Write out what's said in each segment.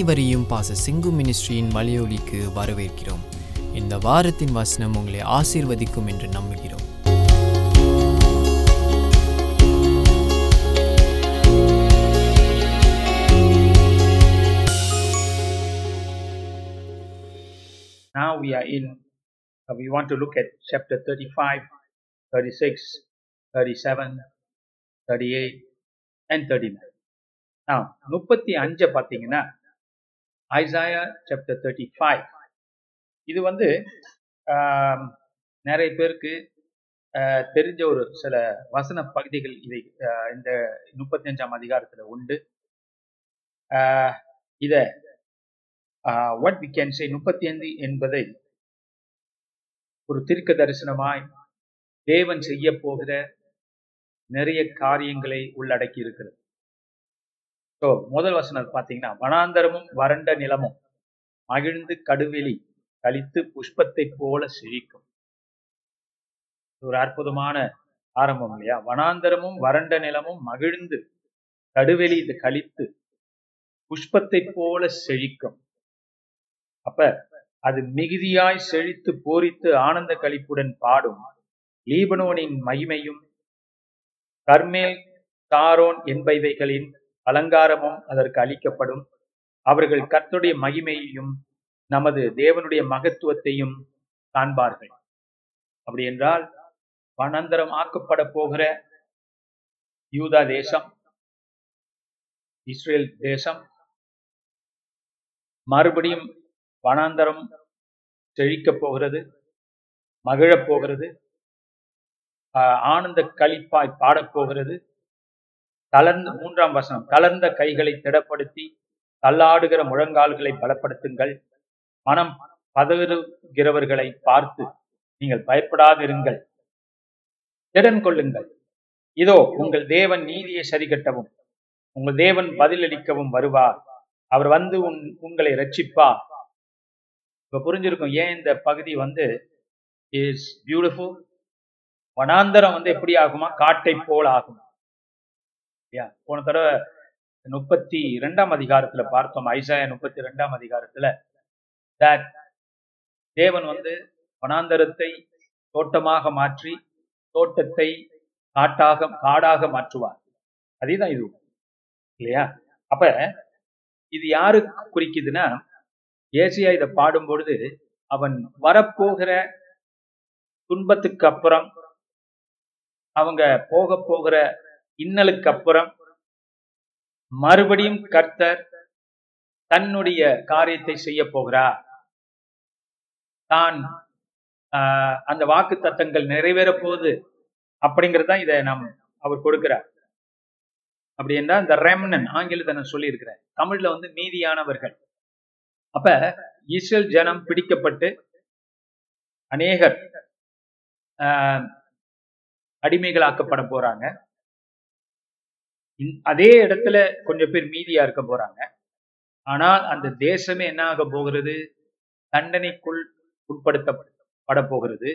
அனைவரையும் பாச சிங்கு மினிஸ்ட்ரியின் மலையொலிக்கு வரவேற்கிறோம் இந்த வாரத்தின் வசனம் உங்களை ஆசீர்வதிக்கும் என்று நம்புகிறோம் Now we are in, uh, we want to look at chapter 35, 36, 37, 38, and 39. Now, முப்பத்தி அஞ்ச பார்த்தீங்கன்னா ஐசாயா சாப்டர் தேர்ட்டி ஃபைவ் இது வந்து நிறைய பேருக்கு ஆஹ், தெரிஞ்ச ஒரு சில வசன பகுதிகள் இதை இந்த முப்பத்தி அஞ்சாம் அதிகாரத்துல உண்டு. ஆஹ், இத வாட் வி கேன் சே முப்பத்தி ஐந்து என்பதை ஒரு திருக்க தரிசனமாய் தேவன் செய்ய போகிற நிறைய காரியங்களை உள்ளடக்கி இருக்கிறது. ஸோ முதல் வசனம் பார்த்தீங்கன்னா வனாந்தரமும் வறண்ட நிலமும் மகிழ்ந்து கடுவெளி கழித்து புஷ்பத்தை போல செழிக்கும். ஒரு அற்புதமான ஆரம்பம் இல்லையா? வனாந்தரமும் வறண்ட நிலமும் மகிழ்ந்து கடுவெளி இது கழித்து புஷ்பத்தை போல செழிக்கும். அப்ப அது மிகுதியாய் செழித்து பூரித்து ஆனந்த கழிப்புடன் பாடும் லீபனோனின் மகிமையும் கர்மேல் தாரோன் என்பவைகளின் அலங்காரமும் அதற்கு அளிக்கப்படும். அவர்கள் கர்த்தருடைய மகிமையையும் நமது தேவனுடைய மகத்துவத்தையும் காண்பார்கள். அப்படி என்றால் வனந்தரம் ஆக்கப்பட போகிற யூதா தேசம் இஸ்ரேல் தேசம் மறுபடியும் வனாந்தரம் செழிக்கப் போகிறது மகிழப் போகிறது ஆஹ் ஆனந்த களிப்பாய் பாடப் போகிறது தளர்ந்த மூன்றாம் வசனம் தளர்ந்த கைகளை திடப்படுத்தி தள்ளாடுகிற முழங்கால்களை பலப்படுத்துங்கள். மனம் பதறுகிறவர்களை பார்த்து நீங்கள் பயப்படாதிருங்கள். திடன் கொள்ளுங்கள். இதோ உங்கள் தேவன் நீதியை சரிகட்டவும் உங்கள் தேவன் பதிலளிக்கவும் வருவார். அவர் வந்து உன் உங்களை ரட்சிப்பார். இப்ப புரிஞ்சிருக்கும் ஏன் இந்த பகுதி வந்து இஸ் பியூட்டிஃபுல் வனாந்தரம் வந்து எப்படி ஆகுமா? காட்டை போல் ஆகும். போன தடவை முப்பத்தி இரண்டாம் அதிகாரத்துல பார்த்தோம் ஐசாய முப்பத்தி ரெண்டாம் அதிகாரத்துல தேவன் வந்து வனாந்தரத்தை தோட்டமாக மாற்றி தோட்டத்தை காட்டாக காடாக மாற்றுவார். அதேதான் இது. இல்லையா? அப்ப இது யாரு குறிக்குதுன்னா ஏசியா இதை பாடும் பொழுது அவன் வரப்போகிற துன்பத்துக்கு அப்புறம் அவங்க போக போகிற இன்னலுக்கு அப்புறம் மறுபடியும் கர்த்தர் தன்னுடைய காரியத்தை செய்ய போகிறார். தான் ஆஹ், அந்த வாக்கு தத்தங்கள் நிறைவேற போகுது அப்படிங்கறதா இதை நாம் அவர் கொடுக்கிறார். அப்படி என்றால் இந்த ரெம்னன் ஆங்கிலத்தை நான் சொல்லியிருக்கிறேன் தமிழ்ல வந்து மீதியானவர்கள். அப்ப இஸ்ரேல் ஜனம் பிடிக்கப்பட்டு அநேகர் ஆஹ், அடிமைகளாக்கப்பட போறாங்க. அதே இடத்துல கொஞ்சம் பேர் மீதியா இருக்க போறாங்க. ஆனால் அந்த தேசமே என்ன ஆக போகிறது? தண்டனைக்குள் உட்படுத்தப்பட போகிறது.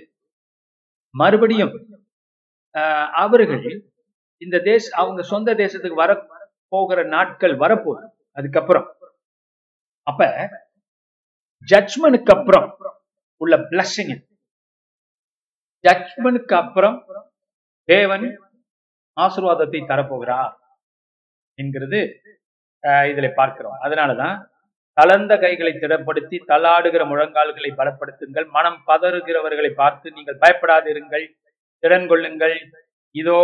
மறுபடியும் ஆஹ், அவர்கள் இந்த தேச அவங்க சொந்த தேசத்துக்கு வர போகிற நாட்கள் வரப்போகுது. அதுக்கப்புறம். அப்ப ஜட்மெண்ட்க்கு அப்புறம் உள்ள பிளஸ்ஸிங் ஜட்மெண்ட்க்கு அப்புறம் தேவன் ஆசீர்வாதத்தை தரப்போகிறார். என்கிறது இதில் இதுல பார்க்கிறோம். அதனாலதான் தளர்ந்த கைகளை திடப்படுத்தி தலாடுகிற முழங்கால்களை பலப்படுத்துங்கள் மனம் பதறுகிறவர்களை பார்த்து நீங்கள் பயப்படாதிருங்கள் திடன் கொள்ளுங்கள். இதோ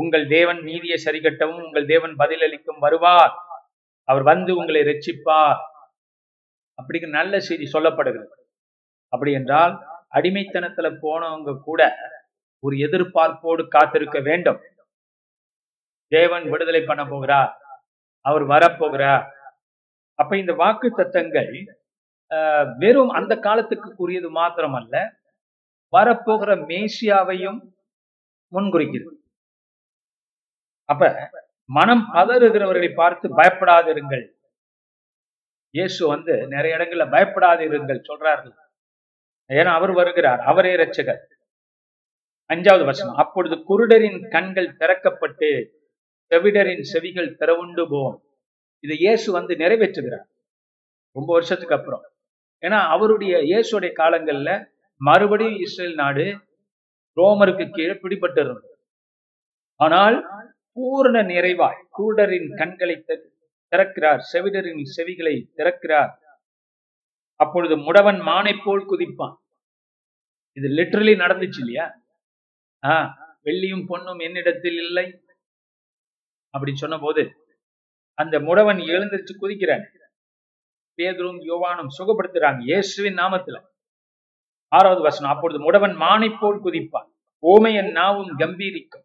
உங்கள் தேவன் நீதியை சரிகட்டவும் உங்கள் தேவன் பதிலளிக்கும் வருவார். அவர் வந்து உங்களை ரட்சிப்பார் அப்படிங்கிற நல்ல செய்தி சொல்லப்படுகிறது. அப்படி என்றால் அடிமைத்தனத்துல போனவங்க கூட ஒரு எதிர்பார்ப்போடு காத்திருக்க வேண்டும். தேவன் விடுதலை பண்ண போகிறார். அவர் வரப்போகிறார் அப்ப இந்த வாக்கு தத்தங்கள் வெறும் அந்த காலத்துக்கு கூறியது மாத்திரமல்ல வரப்போகிற மேசியாவையும் முன்குறிக்கிறது. அப்ப மனம் பதறுகிறவர்களை பார்த்து பயப்படாதிருங்கள். இயேசு வந்து நிறைய இடங்கள்ல பயப்படாதிருங்கள் சொல்றார்கள். ஏன்னா அவர் வருகிறார் அவரே ரச்சகர் அஞ்சாவது வசனம் அப்பொழுது குருடரின் கண்கள் திறக்கப்பட்டு செவிடரின் செவிகள் திறவுண்டு போம். இதை இயேசு வந்து நிறைவேற்றுகிறார். ரொம்ப வருஷத்துக்கு அப்புறம். ஏன்னா அவருடைய இயேசுடைய காலங்கள்ல மறுபடியும் இஸ்ரேல் நாடு ரோமருக்கு கீழே பிடிபட்டு இருந்தது ஆனால் பூரண நிறைவாய் கூடரின் கண்களை திறக்கிறார் செவிடரின் செவிகளை திறக்கிறார். அப்பொழுது முடவன் மானை போல் குதிப்பான். இது லிட்ரலி நடந்துச்சு இல்லையா? ஆ வெள்ளியும் பொண்ணும் என்னிடத்தில் இல்லை. அப்படின்னு சொன்னபோது அந்த முடவன் எழுந்திருச்சு குதிக்கிறான். பேதரும் யோவானும் சுகப்படுத்துறாங்க இயேசுவின் நாமத்துல. ஆறாவது வசனம் அப்பொழுது முடவன் மானை போல் குதிப்பான் ஓமையன் நாவும் கம்பீரிக்கும்.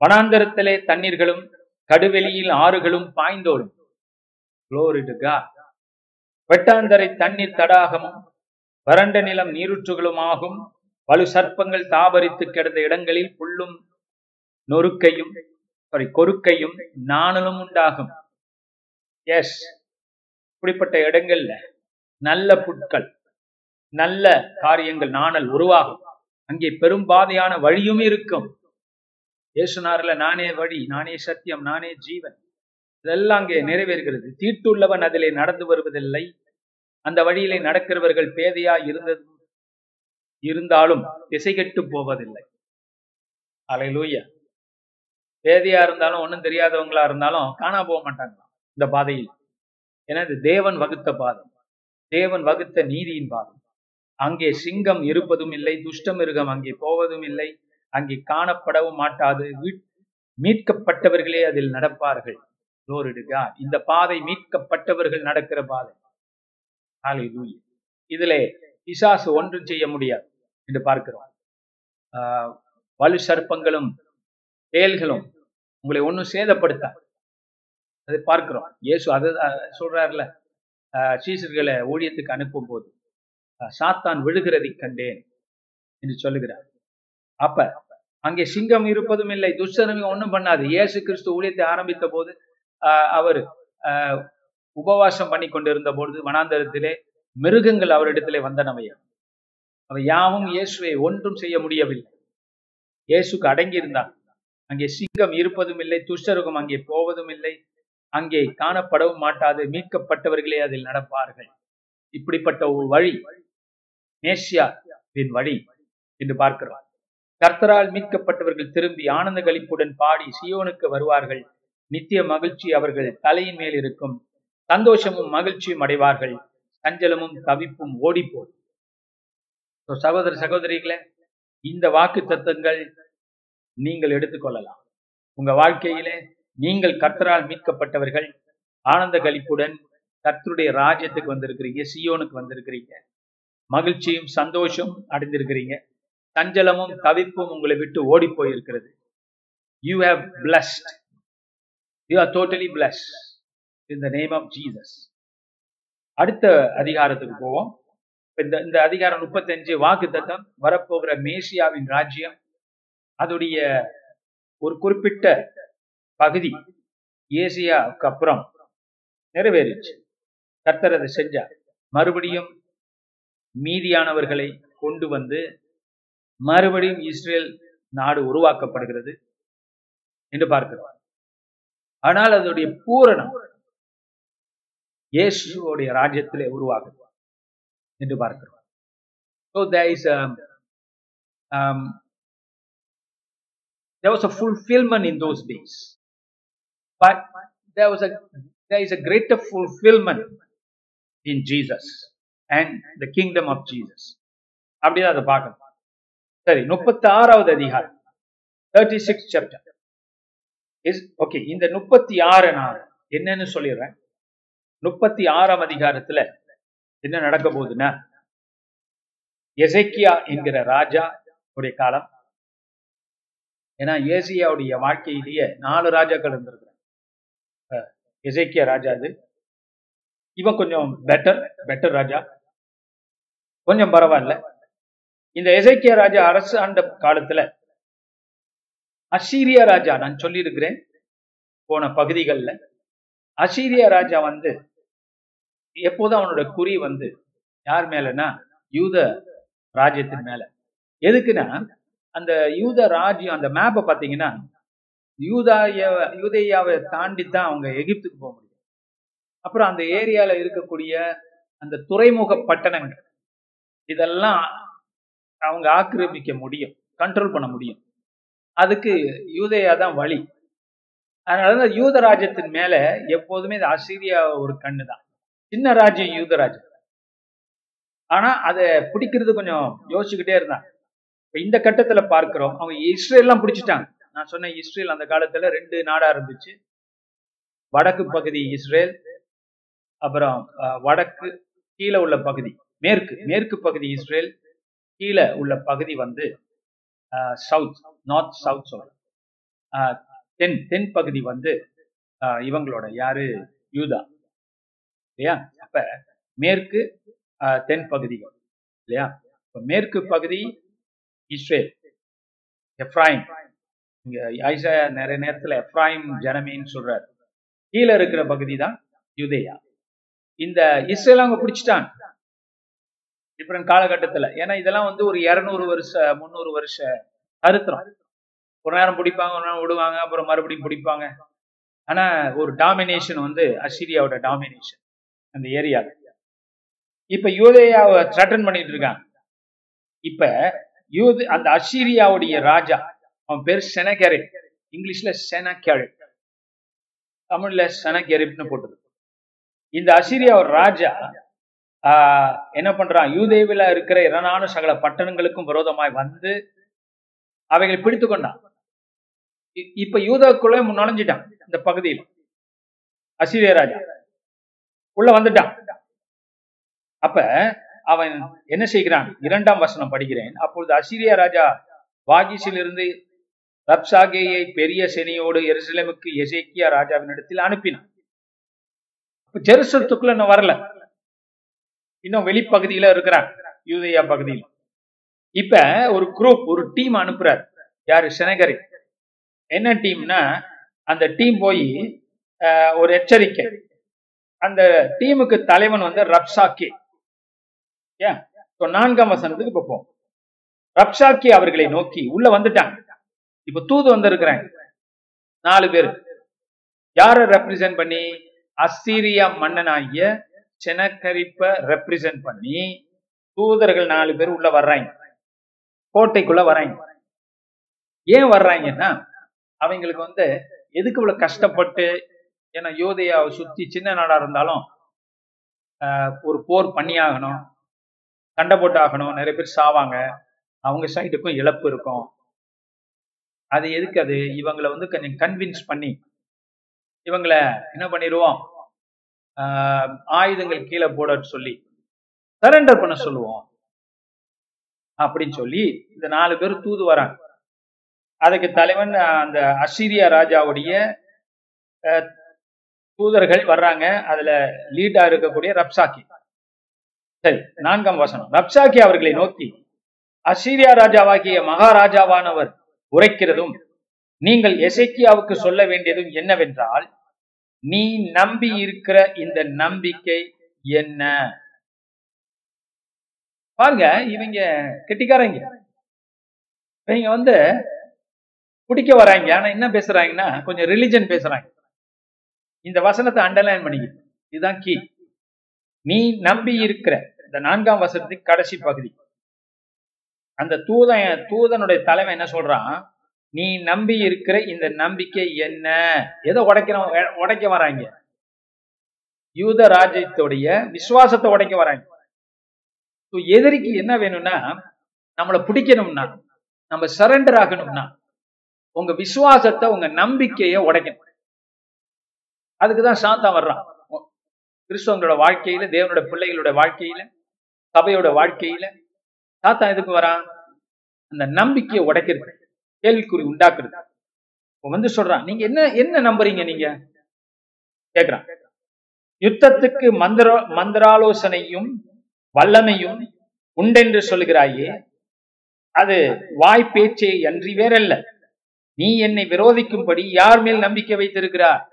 வனாந்தரத்திலே தண்ணீர்களும் கடுவெளியில் ஆறுகளும் பாய்ந்தோடும். வெட்டாந்தரை தண்ணீர் தடாகமும் வறண்ட நிலம் நீருற்றுகளுமாகும். வலு சர்ப்பங்கள் தாபரித்து கிடந்த இடங்களில் புல்லும் நொறுக்கையும் சாரி கொறுக்கையும் நாணலும் உண்டாகும். எஸ் இப்படிப்பட்ட இடங்கள்ல நல்ல புட்கள் நல்ல காரியங்கள் நாணல் உருவாகும். அங்கே பெரும்பாதையான வழியும் இருக்கும். இயேசுனார்ல நானே வழி நானே சத்தியம் நானே ஜீவன். இதெல்லாம் அங்கே நிறைவேறுகிறது. தீட்டுள்ளவன் அதிலே நடந்து வருவதில்லை. அந்த வழியிலே நடக்கிறவர்கள் பேதையா இருந்தது இருந்தாலும் திசை கெட்டு போவதில்லை. அலையிலூயா வேதியா இருந்தாலும் ஒண்ணும் தெரியாதவங்களா இருந்தாலும் காணா போக மாட்டாங்களாம் இந்த பாதையில். ஏன்னா இது தேவன் வகுத்த பாதம் தேவன் வகுத்த நீதியின் பாதம் அங்கே சிங்கம் இருப்பதும் இல்லை துஷ்டமிருகம் அங்கே போவதும் இல்லை அங்கே காணப்படவும் மாட்டாது. மீட்கப்பட்டவர்களே அதில் நடப்பார்கள். Glory இந்த பாதை மீட்கப்பட்டவர்கள் நடக்கிற பாதை. Hallelujah. இதிலே பிசாசு ஒன்றும் செய்ய முடியாது. என்று பார்க்கிறோம். ஆஹ் வலு சர்ப்பங்களும் செயல்களும் உங்களை ஒன்றும் சேதப்படுத்த? அதை பார்க்கிறோம். இயேசு அதை சொல்றாருல ஆஹ் சீசர்களை ஊழியத்துக்கு அனுப்பும் போது சாத்தான் விழுகிறதை கண்டேன் என்று சொல்லுகிறார். அப்ப அங்கே சிங்கம் இருப்பதும் இல்லை துஷ்டனுங்க ஒன்றும் பண்ணாது. இயேசு கிறிஸ்து ஊழியத்தை ஆரம்பித்த போது அவர் ஆஹ் உபவாசம் பண்ணி கொண்டிருந்த பொழுது வனாந்தரத்திலே மிருகங்கள் அவரிடத்திலே வந்தனவையா அவை யாவும் இயேசுவை ஒன்றும் செய்ய முடியவில்லை. இயேசுக்கு அடங்கி அங்கே சிங்கம் இருப்பதும் இல்லை துஷ்டருகம் அங்கே போவதும் இல்லை அங்கே காணப்படவும் மாட்டாது மீட்கப்பட்டவர்களே அதில் நடப்பார்கள். இப்படிப்பட்ட ஒரு வழி மேசியாவின் வழி என்று பார்க்கிறோம். கர்த்தரால் மீட்கப்பட்டவர்கள் திரும்பி ஆனந்த கழிப்புடன் பாடி சியோனுக்கு வருவார்கள். நித்திய மகிழ்ச்சி அவர்கள் தலையின் மேல் இருக்கும். சந்தோஷமும் மகிழ்ச்சியும் அடைவார்கள். சஞ்சலமும் தவிப்பும் ஓடிப்போம் சகோதர சகோதரிகளே இந்த வாக்கு தத்தங்கள் நீங்கள் எடுத்துக்கொள்ளலாம். உங்க வாழ்க்கையிலே நீங்கள் கர்த்தரால் மீட்கப்பட்டவர்கள் ஆனந்த கழிப்புடன் கர்த்தருடைய ராஜ்யத்துக்கு வந்திருக்கிறீங்க சியோனுக்கு வந்திருக்கிறீங்க. மகிழ்ச்சியும் சந்தோஷம் அடைந்திருக்கிறீங்க. சஞ்சலமும் தவிப்பும் உங்களை விட்டு ஓடி போயிருக்கிறது. You have blessed you are totally bless in the name of Jesus அடுத்த அதிகாரத்துக்கு போவோம். இந்த இந்த அதிகாரம் முப்பத்தஞ்சு வாக்கு தத்தம் வரப்போகிற மேசியாவின் ராஜ்யம். அதோடைய ஒரு குறிப்பிட்ட பகுதி ஏசியாவுக்கு அப்புறம் நிறைவேறிச்சு. கர்த்தர் அதை செஞ்சார். மறுபடியும் மீதியானவர்களை கொண்டு வந்து மறுபடியும் இஸ்ரேல் நாடு உருவாக்கப்படுகிறது என்று பார்க்கிறோம். ஆனால் அதனுடைய பூரணம் இயேசுடைய ராஜ்யத்திலே உருவாகுது என்று பார்க்கிறோம். So there was a fulfillment in those days, but there was a there is a greater fulfillment in Jesus and the kingdom of Jesus. அப்படிதான் அதை பார்க்கணும். சரி முப்பத்தி ஆறாவது அதிகாரம் thirty six chapter is okay இந்த முப்பத்தி ஆறு நான் என்னன்னு சொல்லிடுறேன். முப்பத்தி ஆறாம் அதிகாரத்துல என்ன நடக்க போகுதுன்னா எசைக்கியா என்கிற ராஜா உடைய காலம் ஏன்னா ஏசியாவுடைய வாழ்க்கையிலேயே நாலு ராஜாக்கள் இருந்திருக்கிறாங்க. எசேக்கியா ராஜா அது. இவன் கொஞ்சம் பெட்டர் பெட்டர் ராஜா. கொஞ்சம் பரவாயில்ல. இந்த எசைக்கிய ராஜா அரசு ஆண்ட காலத்துல அசீரியா ராஜா நான் சொல்லியிருக்கிறேன் போன பகுதிகளில். அசீரியா ராஜா வந்து எப்போதும் அவனோட குறி வந்து யார் மேலனா யூத ராஜ்யத்தின் மேல. எதுக்குன்னா அந்த யூத ராஜ்யம் அந்த மேப்பை பார்த்தீங்கன்னா யூதாய யூதேயாவை தாண்டி தான் அவங்க எகிப்துக்கு போக முடியும். அப்புறம் அந்த ஏரியால இருக்கக்கூடிய அந்த துறைமுக பட்டணங்கள் இதெல்லாம் அவங்க ஆக்கிரமிக்க முடியும் கண்ட்ரோல் பண்ண முடியும். அதுக்கு யூதேயா தான் வழி. அதனால யூத ராஜ்யத்தின் மேல எப்போதுமே இந்த அசீரியா ஒரு கண்ணு தான். சின்ன ராஜ்யம் யூத ராஜ்யம். ஆனா அதை பிடிக்கிறது கொஞ்சம் யோசிச்சுக்கிட்டே இருந்தான் இந்த கட்டத்துல பார்க்கிறோம் அவங்க இஸ்ரேல் எல்லாம் பிடிச்சிட்டாங்க. நான் சொன்ன இஸ்ரேல் அந்த காலத்துல ரெண்டு நாடா இருந்துச்சு. வடக்கு பகுதி இஸ்ரேல் அப்புறம் வடக்கு கீழே உள்ள பகுதி மேற்கு மேற்கு பகுதி இஸ்ரேல் கீழே உள்ள பகுதி வந்து சவுத் நார்த் சவுத் சொல்றேன் தென் தென் பகுதி வந்து இவங்களோட யாரு? யூதா. இல்லையா? அப்ப மேற்கு தென் பகுதிகள் இல்லையா? இப்ப மேற்கு பகுதி இஸ்ரேல் எஃப்ராயிம் இங்க ஐசா நிறைய நேரத்துல எஃப்ராயிம் ஜனமேன்னு சொல்றாரு. கீழே இருக்கிற பகுதி தான் யூதேயா. இந்த இஸ்ரேல் அவங்க பிடிச்சிட்டாங்க. டிஃபரெண்ட் காலகட்டத்துல. ஏன்னா இதெல்லாம் வந்து ஒரு இருநூறு வருஷ முந்நூறு வருஷ சரித்திரம் ஒரு நேரம் பிடிப்பாங்க ஒரு நேரம் விடுவாங்க அப்புறம் மறுபடியும் பிடிப்பாங்க. ஆனா ஒரு டாமினேஷன் வந்து அசிரியாவோட டாமினேஷன் அந்த ஏரியால. இப்ப யூதேயாவை த்ரெட்டன் பண்ணிட்டு இருக்காங்க. இப்ப யூது அந்த அசீரியாவுடைய ராஜா. அவன் பேர் செனகெரிப். இங்கிலீஷ்ல செனகெரிப். தமிழ்ல செனகெரிப்னு போட்டது. இந்த அசீரியா ஒரு ராஜா ஆஹ், என்ன பண்றான்? யூதேவில இருக்கிற இரணான சகல பட்டணங்களுக்கும் விரோதமாய் வந்து அவைகளை பிடித்து கொண்டான். இப்ப யூதாக்குள்ள நுழைஞ்சிட்டான் இந்த பகுதியில். அசீரிய ராஜா. உள்ள வந்துட்டான். அப்ப அவன் என்ன செய்கிறான்? இரண்டாம் வசனம் படிக்கிறேன். அப்பொழுது அசிரியா ராஜா வாகிஸிலிருந்து ரப்சாகேயை பெரிய செனியோடு எருசலேமுக்கு எசேக்கியா ராஜாவினிடத்தில் அனுப்பினான். ஜெருசலத்துக்குள்ள இன்னும் வரல. இன்னும் வெளிப்பகுதியில இருக்கிறான் யூதையா பகுதியில். இப்ப ஒரு குரூப் ஒரு டீம் அனுப்புறாரு. யாரு? செனகரி. என்ன டீம்னா அந்த டீம் போய் ஒரு எச்சரிக்கை. அந்த டீமுக்கு தலைவன் வந்து ரப்சாக்கே. ஏன் நான்காம் வசனத்துக்கு இப்ப போவோம். அவர்களை நோக்கி உள்ள வந்துட்டாங்க. இப்ப தூது வந்திருக்கிறாங்க. நாலு பேர். யார ரெப்ரசென்ட் பண்ணி? அஸ்சீரியா மன்னனாகிய செனக்கரிப்ப ரெப்ரசென்ட் பண்ணி தூதர்கள் நாலு பேர் உள்ள வர்றாங்க. கோட்டைக்குள்ள வர்றாங்க. ஏன் வர்றாங்கன்னா அவங்களுக்கு வந்து எதுக்கு இவ்வளவு கஷ்டப்பட்டு ஏன்னா யோதையாவை சுத்தி சின்ன நாடா இருந்தாலும் ஆஹ், ஒரு போர் பண்ணியாகணும். சண்டை போட்டு ஆகணும் நிறைய பேர் சாவாங்க. அவங்க சைடுக்கும் இழப்பு இருக்கும். அது எதுக்கு அது? இவங்களை வந்து கொஞ்சம் கன்வின்ஸ் பண்ணி. இவங்களை என்ன பண்ணிடுவோம்? ஆயுதங்கள் கீழே போட சொல்லி சரண்டர் பண்ண சொல்லுவோம். அப்படின்னு சொல்லி இந்த நாலு பேர் தூது வராங்க. அதுக்கு தலைவன் அந்த அசிரியா ராஜாவுடைய அஹ், தூதர்கள் வர்றாங்க. அதுல லீடா இருக்கக்கூடிய ரப்சாக்கி. சரி நான்காம் வசனம். ரப்சாக்கி அவர்களை நோக்கி அசீரியா ராஜாவாகிய மகாராஜாவானவர் உரைக்கிறதும் நீங்கள் எசைக்கியாவுக்கு சொல்ல வேண்டியதும் என்னவென்றால் நீ நம்பி இருக்கிற இந்த நம்பிக்கை என்ன? பாருங்க இவங்க கெட்டிக்காரங்க. இவங்க வந்து பிடிக்க வராங்க. ஆனா என்ன பேசுறாங்கன்னா கொஞ்சம் ரிலிஜன் பேசுறாங்க. இந்த வசனத்தை அண்டர்லைன் பண்ணிக்க இதுதான் கீ நீ நம்பி இருக்கிற இந்த நான்காம் வசனத்துக்கு கடைசி பகுதி. அந்த தூதன் தூதனுடைய தலைவன் என்ன சொல்றான்? நீ நம்பி இருக்கிற இந்த நம்பிக்கை என்ன? எதை உடைக்கிற உடைக்க வராங்க? யூத ராஜ்யத்துடைய விசுவாசத்தை உடைக்க வராங்க. எதிரிக்கு என்ன வேணும்னா நம்மளை பிடிக்கணும்னா நம்ம சரண்டர் ஆகணும்னா உங்க விசுவாசத்தை உங்க நம்பிக்கையை உடைக்கணும். அதுக்குதான் சாத்தா வர்றான். கிறிஸ்தவங்களோட வாழ்க்கையில தேவனோட பிள்ளைகளோட வாழ்க்கையில சபையோட வாழ்க்கையில தாத்தா எதுக்கு வரான் அந்த நம்பிக்கையை உடைக்கிறது கேள்விக்குறி உண்டாக்குறது. இப்ப வந்து சொல்றான் நீங்க என்ன என்ன நம்புறீங்க நீங்க? கேக்குறான். யுத்தத்துக்கு மந்திர மந்திராலோசனையும் வல்லமையும் உண்டென்று சொல்கிறாயே அது வாய் பேச்சே அன்றி வேறல்ல. நீ என்னை விரோதிக்கும்படி யார் மேல் நம்பிக்கை வைத்திருக்கிறார்?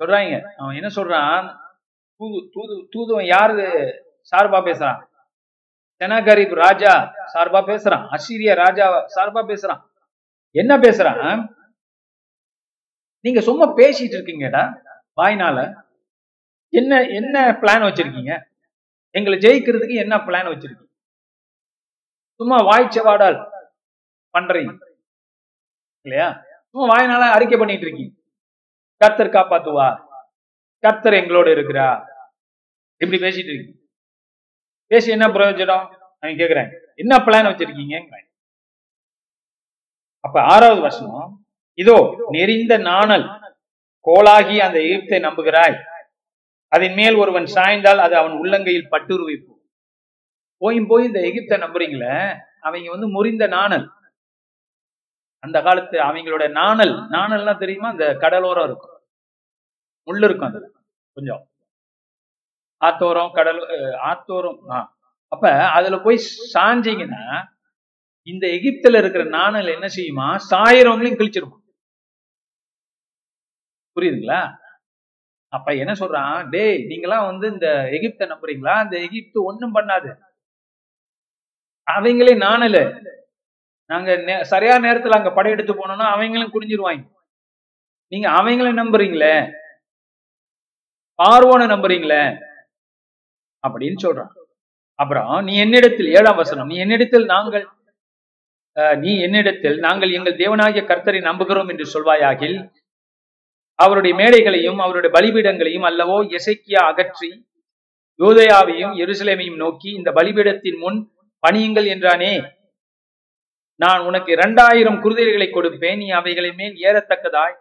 சொல்றாங்க. அவன் என்ன சொல்றான்? தூது தூது தூதுவன் யாரு? சார்பா பேசுறான். தெனாகரிப் ராஜா சார்பா பேசுறான். அசிரிய ராஜா சார்பா பேசுறான். என்ன பேசுறான்? நீங்க சும்மா பேசிட்டு இருக்கீங்கடா வாய்னால. என்ன என்ன பிளான் வச்சிருக்கீங்க? எங்களை ஜெயிக்கிறதுக்கு என்ன பிளான் வச்சிருக்கீங்க? சும்மா வாய்ச்சவாடால் பண்றீங்க. இல்லையா? சும்மா வாயினால அறிக்கை பண்ணிட்டு இருக்கீங்க. கர்த்தர் காப்பாத்துவா கர்த்தர் எங்களோட இருக்கிறா இப்படி பேசிட்டு இருக்கீங்க பேசி என்ன பிரயோஜனம்? நான் கேக்குறேன். என்ன பிளான் வச்சிருக்கீங்க அப்ப ஆறாவது வசனம் இதோ நெறிந்த நாணல் கோலாகி அந்த எகிப்தை நம்புகிறாய். அதன் மேல் ஒருவன் சாய்ந்தால் அது அவன் உள்ளங்கையில் பட்டுருவிப்போம் போயும் போய் இந்த எகிப்தை நம்புறீங்களே? அவங்க வந்து முறிந்த நாணல். அந்த காலத்து அவங்களோட நாணல் நாணல்லாம் தெரியுமா? அந்த கடலோரம் இருக்கும். உள்ள இருக்கும் அதுல கொஞ்சம். ஆத்தோரம் கடல் ஆத்தோரம் அப்ப அதுல போய் சாஞ்சீங்கன்னா இந்த எகிப்துல இருக்கிற நாணல் என்ன செய்யுமா? சாயிரவங்களையும் கிழிச்சிருமா? புரியுதுங்களா? அப்ப என்ன சொல்றான்? டேய் நீங்களாம் வந்து இந்த எகிப்த நம்புறீங்களா? அந்த எகிப்து ஒண்ணும் பண்ணாது. அவங்களே நாணலு. நாங்க நே- சரியான நேரத்துல அங்க படையெடுத்து போனோம்னா அவங்களும் குடிஞ்சிருவாங்க நீங்க அவங்கள நம்புறீங்களே. பார்வோனை நம்புறீங்களே? அப்படின்னு சொல்றான். அப்புறம் நீ என்னிடத்தில் ஏழாம் வசனம் நீ என்னிடத்தில் நாங்கள் நீ என்னிடத்தில் நாங்கள் எங்கள் தேவனாகிய கர்த்தரை நம்புகிறோம் என்று சொல்வாயாகில் அவருடைய மேடைகளையும் அவருடைய பலிபீடங்களையும் அல்லவோ எசைக்கியா அகற்றி யூதயாவையும் எருசலேமையும் நோக்கி இந்த பலிபீடத்தின் முன் பணியுங்கள் என்றானே? நான் உனக்கு இரண்டாயிரம் குருதைகளை கொடுப்பேன் நீ அவைகளை மேல் ஏறத்தக்கதாய்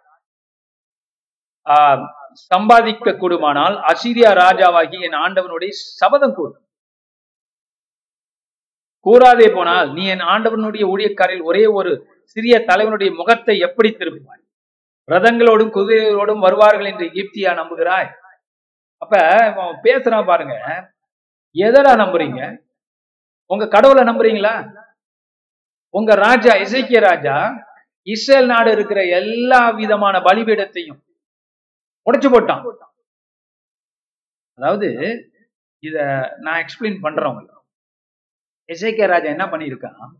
சம்பாதிக்க கூடுமானால் அசீரியா ராஜாவாகி என் ஆண்டவனுடைய சபதம் கூடும் கூறாதே போனால் நீ என் ஆண்டவனுடைய ஊழியக்காரில் ஒரே ஒரு சிறிய தலைவனுடைய முகத்தை எப்படி திருப்புவாய்? ரதங்களோடும் குதிரைகளோடும் வருவார்கள் என்று எகிப்தியா நம்புகிறாய்? அப்ப அவன் பேசுறான் பாருங்க. எதடா நம்புறீங்க? உங்க கடவுளை நம்புறீங்களா? உங்க ராஜா இசைக்கிய ராஜா இஸ்ரேல் நாடு இருக்கிற எல்லா விதமான பலிபீடத்தையும் உடைச்சு போட்டான். அதாவது இத நான் எக்ஸ்பிளைன் பண்றேன் உங்களுக்கு. இசைக்கிய ராஜா என்ன பண்ணியிருக்கான்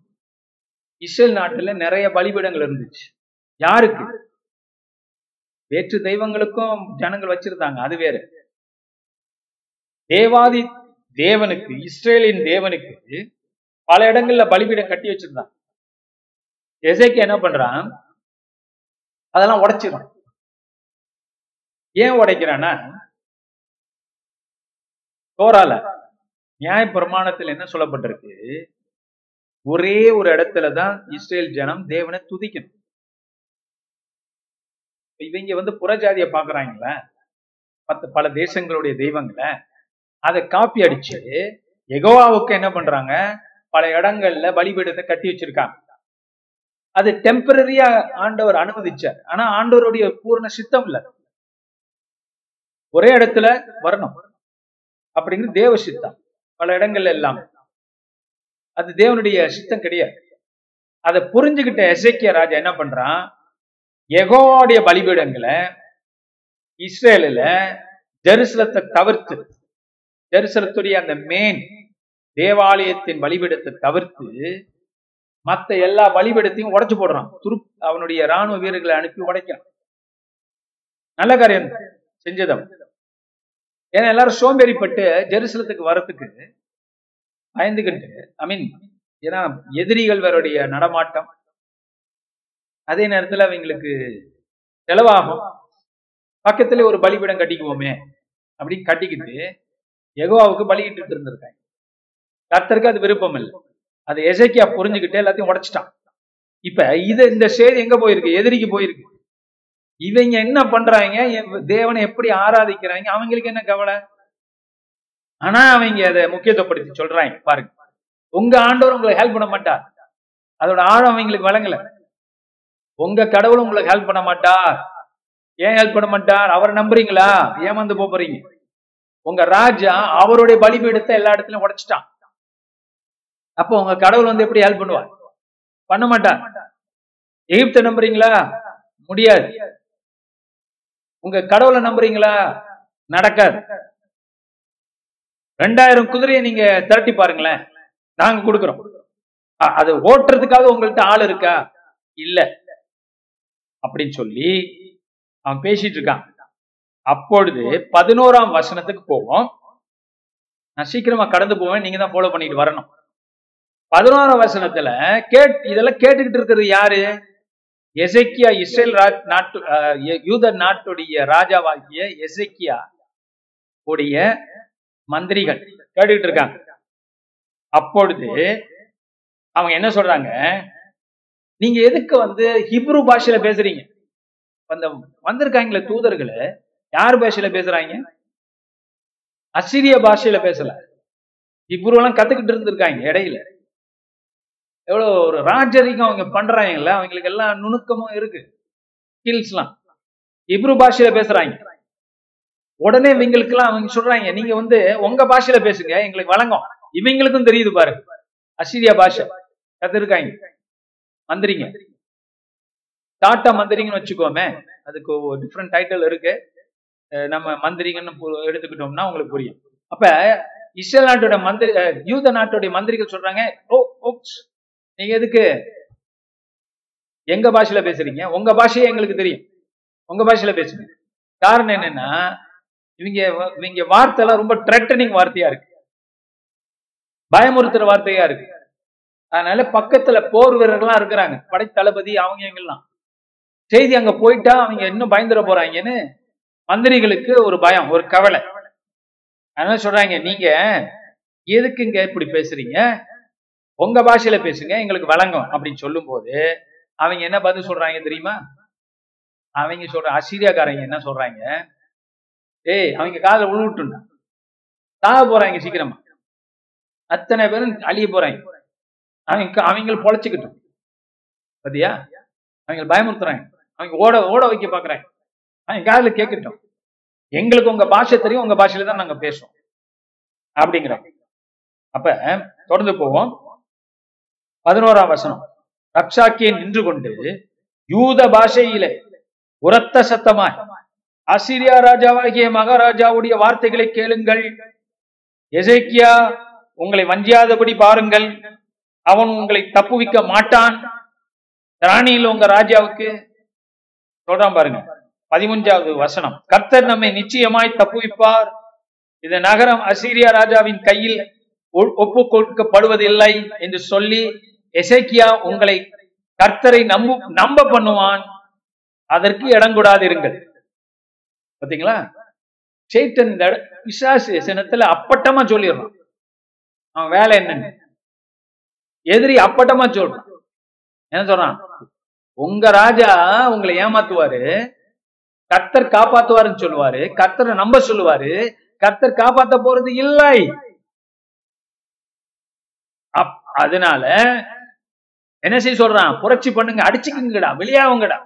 இஸ்ரேல் நாட்டுல நிறைய பலிபீடங்கள் இருந்துச்சு. யாருக்கு? வேற்று தெய்வங்களுக்கும் ஜனங்கள் வச்சிருந்தாங்க அது வேற. தேவாதி தேவனுக்கு இஸ்ரேலின் தேவனுக்கு பல இடங்கள்ல பலிபீடம் கட்டி வச்சிருந்தாங்க. எசைக்கு என்ன பண்றான்? அதெல்லாம் உடைச்சிடும் ஏன் உடைக்கிறான்னா தோரால நியாய பிரமாணத்தில் என்ன சொல்லப்பட்டிருக்கு? ஒரே ஒரு இடத்துல தான் இஸ்ரேல் ஜனம் தேவனை துதிக்கணும். இவங்க வந்து புறஜாதிய பாக்குறாங்களே. பத்து பல தேசங்களுடைய தெய்வங்களை. அதை காப்பி அடிச்சு எகோவாவுக்கு என்ன பண்றாங்க? பல இடங்கள்ல பலிபீடத்தை கட்டி வச்சிருக்காங்க. அது டெம்பரரியா ஆண்டவர் அனுமதிச்சார். ஆனா ஆண்டவருடைய பூர்ண சித்தம் இல்ல. ஒரே இடத்துல வரணும். அப்படிங்கிறது தேவ சித்தம். பல இடங்கள்ல எல்லாம். அது தேவனுடைய சித்தம் கிடையாது. அதை புரிஞ்சுக்கிட்ட எசைக்கிய ராஜா என்ன பண்றான்? எகோடைய பலிபீடங்களை இஸ்ரேலில் ஜெருசலத்தை தவிர்த்து ஜெருசலத்துடைய அந்த மேன் தேவாலயத்தின் பலிபீடத்தை தவிர்த்து மத்த எல்லா பலிபீடத்தையும் உடைச்சு போடுறான். துரு அவனுடைய ராணுவ வீரர்களை அனுப்பி உடைக்கிறான். நல்ல காரியம். செஞ்சதம். ஏன்னா எல்லாரும் சோம்பேறிப்பட்டு ஜெருசலத்துக்கு வரத்துக்கு பயந்துகிட்டு ஐ மீன் ஏன்னா எதிரிகள்வருடைய நடமாட்டம். அதே நேரத்துல அவங்களுக்கு செலவாகும். பக்கத்துல ஒரு பலிபீடம் கட்டிக்குவோமே அப்படின்னு கட்டிக்கிட்டு எகோவாவுக்கு பலியிட்டு இருந்திருக்காங்க. கர்த்தருக்கு அது விருப்பம் இல்லை. அது எசைக்கியா புரிஞ்சுக்கிட்டு எல்லாத்தையும் உடைச்சிட்டான். இப்ப இது இந்த செய்தி எங்க போயிருக்கு? எதிரிக்கு போயிருக்கு. இவங்க என்ன பண்றாங்க? தேவனை எப்படி ஆராதிக்கிறாங்க? அவங்களுக்கு என்ன கவலை? ஆனா அவங்க அதை முக்கியத்துவப்படுத்தி சொல்றாங்க பாருங்க. உங்க ஆண்டவர் உங்களுக்கு ஹெல்ப் பண்ண மாட்டார் அதோட ஆழம் அவங்களுக்கு வழங்கல உங்க கடவுள் உங்களுக்கு ஹெல்ப் பண்ண மாட்டார் ஏன் ஹெல்ப் பண்ண மாட்டார் அவரை நம்புறீங்களா? ஏமாந்து போறீங்க. உங்க ராஜா அவருடைய பலிபீடத்தை எல்லா இடத்துலயும் உடைச்சிட்டான். அப்போ உங்க கடவுள் வந்து எப்படி ஹெல்ப் பண்ணுவார்? பண்ண மாட்டார் எகிப்த நம்புறீங்களா? முடியாது. உங்க கடவுளை நம்புறீங்களா? நடக்காது. ரெண்டாயிரம் குதிரையை நீங்க திரட்டி பாருங்களேன். நாங்க கொடுக்குறோம். அது ஓட்டுறதுக்காக உங்கள்ட்ட ஆள் இருக்கா? இல்ல. அப்படின்னு சொல்லி அவன் பேசிட்டு இருக்கான். அப்பொழுது பதினோராம் வசனத்துக்கு போவோம். நான் சீக்கிரமா கடந்து போவேன். நீங்க தான் ஃபாலோ பண்ணிட்டு வரணும். பதினோராம் வசனத்துல கேட் இதெல்லாம் கேட்டுக்கிட்டு இருக்கிறது யாரு? எசைக்கியா இஸ்ரேல் ராஜ் நாட்டு அஹ், யூத நாட்டுடைய ராஜாவாகிய எசைக்கியா உடைய மந்திரிகள். கேட்டுக்கிட்டு இருக்காங்க. அப்பொழுது அவங்க என்ன சொல்றாங்க? நீங்க எதுக்கு வந்து ஹிப்ரு பாஷையில பேசுறீங்க? அந்த வந்திருக்காங்களே தூதர்களை யார் பாஷையில பேசுறாங்க? அசிரிய பாஷையில பேசல. ஹிப்ரு எல்லாம் கத்துக்கிட்டு இருந்திருக்காங்க இடையில. எவ்வளவு ஒரு ராஜரிகம் அவங்க பண்றாங்கல்ல அவங்களுக்கு எல்லா நுணுக்கமும் இருக்கு. ஸ்கில்ஸ்லாம் இப்ரு பாஷையில பேசுறாங்க. உடனே இவங்களுக்கெல்லாம் அவங்க சொல்றாங்க நீங்க வந்து உங்க பாஷையில பேசுங்க எங்களுக்கு வழங்கும். இவங்களுக்கும் தெரியுது பாரு. அசிரியா பாஷை. கத்துருக்காங்க. மந்திரிங்க டாட்டா மந்திரிங்கன்னு வச்சுக்கோமே அதுக்கு டிஃப்ரெண்ட் டைட்டில் இருக்கு. நம்ம மந்திரிங்கன்னு எடுத்துக்கிட்டோம்னா உங்களுக்கு புரியும். அப்ப இஸ்ரேல் நாட்டோட மந்திரி யூத நாட்டுடைய மந்திரிகள் சொல்றாங்க ஓ ஓப்ஸ் நீங்க எதுக்கு? எங்க பாஷையில பேசுறீங்க? உங்க பாஷையே எங்களுக்கு தெரியும். உங்க பாஷையில பேசுங்க. காரணம் என்னன்னா இவங்க இவங்க வார்த்தை எல்லாம் ரொம்ப த்ரெட்டனிங் வார்த்தையா இருக்கு. பயமுறுத்துற வார்த்தையா இருக்கு. அதனால பக்கத்துல போர் வீரர்கள்லாம் இருக்கிறாங்க. படை தளபதி அவங்க எங்கெல்லாம்? செய்தி அங்க போயிட்டா அவங்க இன்னும் பயந்துட போறாங்கன்னு மந்திரிகளுக்கு ஒரு பயம் ஒரு கவலை. அதனால சொல்றாங்க நீங்க எதுக்குங்க இப்படி பேசுறீங்க? உங்க பாஷையில பேசுங்க எங்களுக்கு வழங்கும் அப்படின்னு சொல்லும்போது அவங்க என்ன பதில் சொல்றாங்க தெரியுமா? அவங்க சொல்ற அசீரியாக்காரங்க என்ன சொல்றாங்க? ஏய் அவங்க காதுல உழுவிட்டுண்டா சாக போறாங்க சீக்கிரமா. அத்தனை பேரும் அழிய போறாங்க. அவங்க அவங்க பொழைச்சிக்கிட்டோம். பத்தியா? அவங்க பயமுறுத்துறாங்க. அவங்க ஓட ஓட வைக்க பாக்குறாங்க. அவங்க காதுல கேட்கட்டும். எங்களுக்கு உங்க பாஷை தெரியும் உங்க பாஷையில தான் நாங்க பேசுவோம் அப்படிங்கிறாங்க. அப்ப தொடர்ந்து போவோம். பதினோராம் வசனம். ரப்சாக்கியை நின்று கொண்டு யூத பாஷையிலே உரத்த சத்தமாய் அசிரியா ராஜாவாகிய மகாராஜாவுடைய வார்த்தைகளை கேளுங்கள். எசைக்கியா உங்களை வஞ்சியாதபடி பாருங்கள். அவன் உங்களை தப்புவிக்க மாட்டான். ராணியில் உங்க ராஜாவுக்கு சொல்றான் பாருங்க பதிமூன்றாவது வசனம். கர்த்தர் நம்மை நிச்சயமாய் தப்புவிப்பார். இந்த நகரம் அசீரியா ராஜாவின் கையில் ஒ- ஒப்பு கொடுக்கப்படுவதில்லை என்று சொல்லி எசேக்கியா உங்களை கர்த்தரை நம்பு நம்ப பண்ணுவான் அதற்கு இடம் கூடாதிருங்கள். பாத்தீங்களா? சேத்தன் இந்த இட- பிசாசு சினத்துல அப்பட்டமா சொல்லிடுறான். அவன் வேலை என்னன்னு. எதிரி அப்பட்டமா சொல்றான். என்ன சொல்றான்? உங்க ராஜா உங்களை ஏமாத்துவாரு. கர்த்தர் காப்பாத்துவாருன்னு சொல்லுவாரு. கர்த்தரை நம்ப சொல்லுவாரு. கர்த்தர் காப்பாத்த போறது இல்லை. அதனால என்ன செய்ய சொல்றான்? புரட்சி பண்ணுங்க அடிச்சுக்குங்கடா வெளியாகுங்கடா.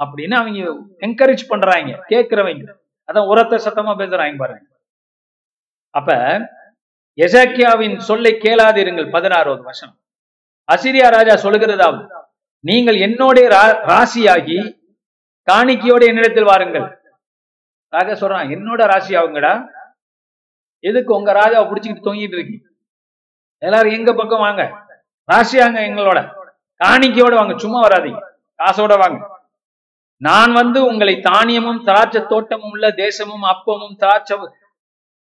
அப்படின்னு அவங்க என்கரேஜ் பண்றாங்க கேட்கிறவங்க அதான் உரத்த சத்தமா பேசுறாங்க பாருங்க. அப்ப எசக்கியாவின் சொல்லை கேளாதிருங்கள் பதினாறாவது வருஷம் அசிரியா ராஜா சொல்லுகிறதாவும் நீங்கள் என்னோட ரா- ராசியாகி காணிக்கையோட என்னிடத்தில் வாருங்கள். ராஜா சொல்றான் என்னோட ராசி ஆகுங்கடா எதுக்கு உங்க ராஜாவை பிடிச்சிக்கிட்டு தொங்கிட்டு இருக்கீங்க? எல்லாரும் எங்க பக்கம் வாங்க. ராசியாங்க எங்களோட. காணிக்கையோட வாங்க சும்மா வராதீங்க. காசோட வாங்க. நான் வந்து உங்களை தானியமும் திராட்சை தோட்டமும் உள்ள தேசமும் அப்பமும் திராட்சை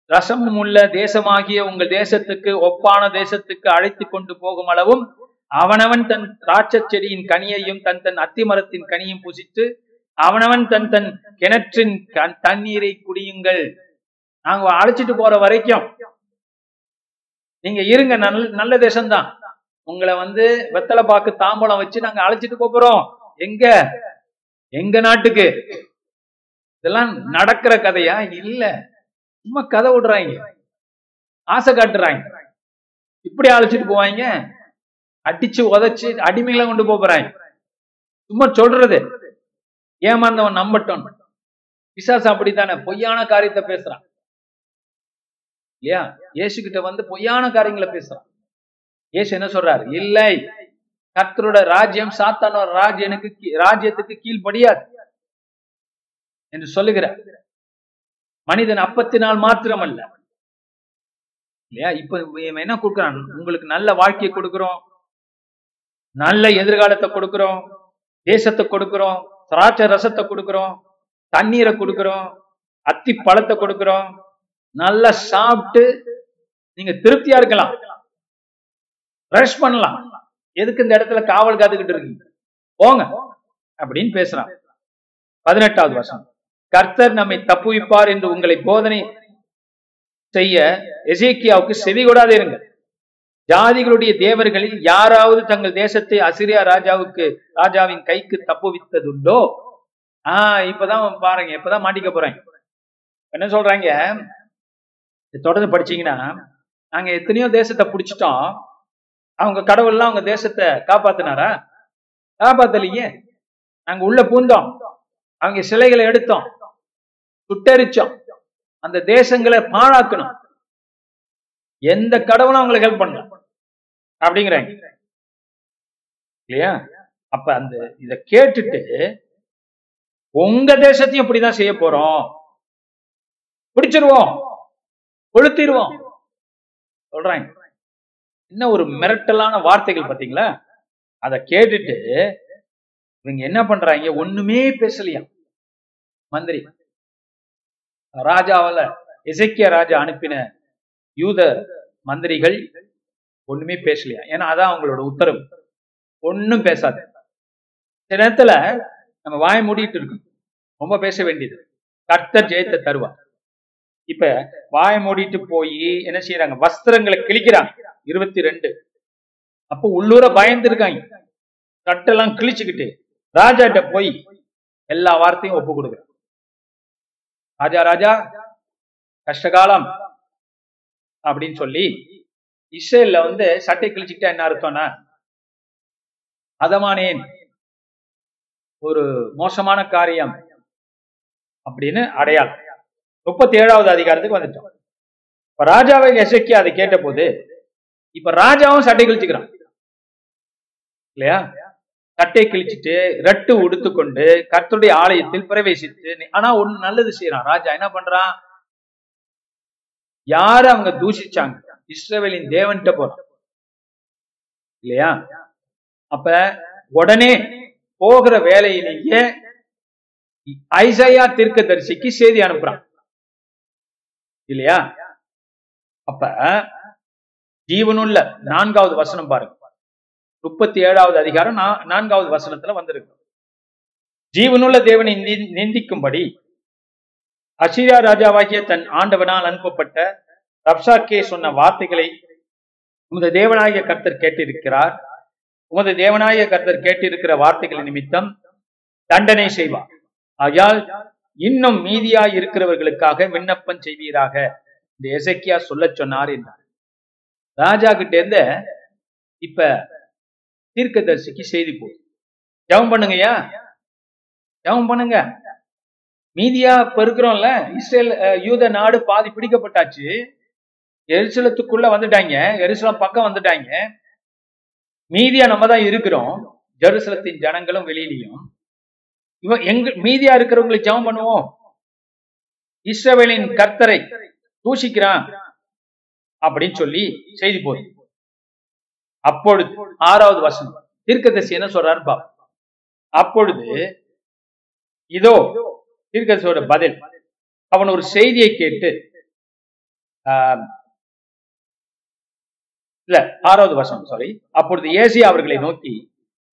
ரசமும் உள்ள தேசமாகிய உங்கள் தேசத்துக்கு ஒப்பான தேசத்துக்கு அழைத்து கொண்டு போகும் அளவும் அவனவன் தன் திராட்சை செடியின் கனியையும் தன் தன் அத்திமரத்தின் கனியும் புசித்து அவனவன் தன் தன் கிணற்றின் கண்- தண்ணீரை குடியுங்கள். நாங்க அழைச்சிட்டு போற வரைக்கும் நீங்க இருங்க நல்ல நல்ல தேசம்தான். உங்களை வந்து வெத்தலை பாக்கு தாம்பூலம் வச்சு நாங்க அழைச்சிட்டு போறோம் எங்க? எங்க நாட்டுக்கு? இதெல்லாம் நடக்கிற கதையா? இல்ல. சும்மா கதை விடுறாங்க. ஆசை காட்டுறாங்க. இப்படி அழைச்சிட்டு போவாங்க. அடிச்சு உதைச்சு அடிமைகளை கொண்டு போறாங்க. சும்மா சொல்றது. ஏமாந்தவன் நம்பட்டும். பிசாசு அப்படித்தானே? பொய்யான காரியத்தை பேசுறான். இல்லையா? இயேசு கிட்ட வந்து பொய்யான காரியங்களை பேசுறான். இயேசு என்ன சொல்றாரு? இல்லை. கர்த்தரோட ராஜ்யம் சாத்தானோட ராஜ்யனுக்கு கீ- ராஜ்யத்துக்கு கீழ்படியாது என்று சொல்லுகிறார். மனிதன் அப்பத்தினால் மாத்திரமல்ல. இல்லையா? இப்ப என்ன கொடுக்குறான்? உங்களுக்கு நல்ல வாழ்க்கையை கொடுக்குறோம். நல்ல எதிர்காலத்தை கொடுக்குறோம். தேசத்தை கொடுக்கிறோம். திராட்சை ரசத்தை கொடுக்குறோம். தண்ணீரை கொடுக்குறோம். அத்தி பழத்தை கொடுக்கிறோம். நல்லா சாப்பிட்டு நீங்க திருப்தியா இருக்கலாம். ரஷ் பண்ணலாம். எதுக்கு இந்த இடத்துல காவல் காத்துக்கிட்டு இருக்கீங்க? போங்க. அப்படின்னு பேசுறான். பதினெட்டாவது வருஷம் கர்த்தர் நம்மை தப்புவிப்பார் என்று உங்களை போதனை செய்ய எசேக்கியாவுக்கு செவி கொடாதே இருங்கள் ஜாதிகளுடைய தேவர்களில் யாராவது தங்கள் தேசத்தை அசிரியா ராஜாவுக்கு ராஜாவின் கைக்கு தப்புவித்ததுண்டோ? ஆஹ் இப்பதான் பாருங்க இப்பதான் மாட்டிக்க போறாங்க என்ன சொல்றாங்க? தொடர்ந்து படிச்சீங்கன்னா நாங்க எத்தனையோ தேசத்தை பிடிச்சிட்டோம். அவங்க கடவுள்லாம் அவங்க தேசத்தை காப்பாத்தினாரா? காப்பாத்தலையே. நாங்க உள்ள பூந்தோம். அவங்க சிலைகளை எடுத்தோம். சுட்டரிச்சோம். அந்த தேசங்களை பாழாக்கணும் எந்த கடவுளும் அவங்களுக்கு ஹெல்ப் பண்ணல. அப்படிங்கிறாங்க. இல்லையா? அப்ப அந்த இத கேட்டுட்டு உங்க தேசத்தையும் இப்படிதான் செய்ய போறோம். பிடிச்சிருவோம். கொளுத்திடுவோம் சொல்றாங்க. என்ன ஒரு மிரட்டலான வார்த்தைகள் பாத்தீங்களா அத கேட்டுட்டு இவங்க என்ன பண்றாங்க? ஒண்ணுமே பேசலையா? மந்திரி. ராஜாவால இசைக்கிய ராஜா அனுப்பின யூத மந்திரிகள் ஒண்ணுமே பேசலையா? ஏன்னா அதான் அவங்களோட உத்தரவு. ஒன்னும் பேசாது. சில நேரத்துல நம்ம வாய மூடிட்டு இருக்கோம் ரொம்ப பேச வேண்டியது. கர்த்தர் ஜெயத்தை தருவார். இப்ப வாய மூடிட்டு போய் என்ன செய்யறாங்க? வஸ்திரங்களை கிழிக்கிறாங்க. இருபத்தி ரெண்டு. அப்போ உள்ளூர பயந்து இருக்காங்க. கட்டெல்லாம் கிழிச்சுக்கிட்டு ராஜாட்ட போய் எல்லா வார்த்தையும் ஒப்பு கொடுக்குறாங்க ராஜா ராஜா கஷ்டகாலம் அப்படின்னு சொல்லி இஸ்ரேல்ல வந்து சட்டை கிழிச்சுக்கிட்டா என்ன அர்த்தம்னா அதமானேன் ஒரு மோசமான காரியம் அப்படின்னு அடையாளம். முப்பத்தி ஏழாவது அதிகாரத்துக்கு வந்துட்டோம். இப்ப ராஜாவை எசைக்கி அதை கேட்ட போது இப்ப ராஜாவும் சட்டை கிழிச்சுக்கிறான். இல்லையா? சட்டை கிழிச்சிட்டு ரட்டு உடுத்துக்கொண்டு கர்த்தருடைய ஆலயத்தில் பிரவேசித்து ஆனா ஒண்ணு நல்லது செய்யறான். ராஜா என்ன பண்றான்? யாரு அவங்க தூஷிச்சாங்க? இஸ்ரேவேலின் தேவன்கிட்ட போறான். இல்லையா? அப்ப உடனே போகிற வேலையிலேயே ஐசையா தீர்க்க தரிசிக்கு செய்தி அனுப்புறான். இல்லையா? அப்ப ஜீவனுள்ள நான்காவது வசனம் பாருங்க. முப்பத்தி ஏழாவது அதிகாரம் நான்காவது வசனத்துல வந்திருக்கு. ஜீவனுள்ள தேவனை நிந்திக்கும்படி அசிரியா ராஜாவாகிய தன் ஆண்டவனால் அனுப்பப்பட்ட ரப்சாக்கே சொன்ன வார்த்தைகளை உமது தேவனாய கர்த்தர் கேட்டிருக்கிறார். உமது தேவனாய கர்த்தர் கேட்டிருக்கிற வார்த்தைகள் நிமித்தம் தண்டனை செய்வார் ஆகையால் இன்னும் மீதியாய் இருக்கிறவர்களுக்காக விண்ணப்பம் செய்வீராக. இந்த எசக்கியா சொல்ல சொன்னார் என்றார். ராஜா கிட்ட இருந்த இப்ப தீர்க்கதரிசிக்கு செய்தி போகுது. ஜவம் பண்ணுங்கய்யா. ஜவம் பண்ணுங்க. மீதியா இப்ப இருக்கிறோம்ல இஸ்ரேல் யூத நாடு பாதி பிடிக்கப்பட்டாச்சு. எரிசலத்துக்குள்ள வந்துட்டாங்க. எரிசலம் பக்கம் வந்துட்டாங்க. மீதியா நம்ம தான் இருக்கிறோம். ஜெருசலத்தின் ஜனங்களும் வெளியிலையும். இவன் எங்க மீதியா இருக்கிறவங்களுக்கு ஜெபம் பண்ணுவோம். இஸ்ரவேலின் கர்த்தரை தூஷிக்கிறான். அப்படின்னு சொல்லி செய்தி போகுது. அப்பொழுது ஆறாவது வசனம் தீர்க்கதரிசி என்ன சொல்றாரு பா அப்பொழுது இதோ தீர்க்கதரிசியோட பதில். அவன் ஒரு செய்தியை கேட்டு இல்ல ஆறாவது வசனம் சாரி அப்பொழுது ஏசி அவர்களை நோக்கி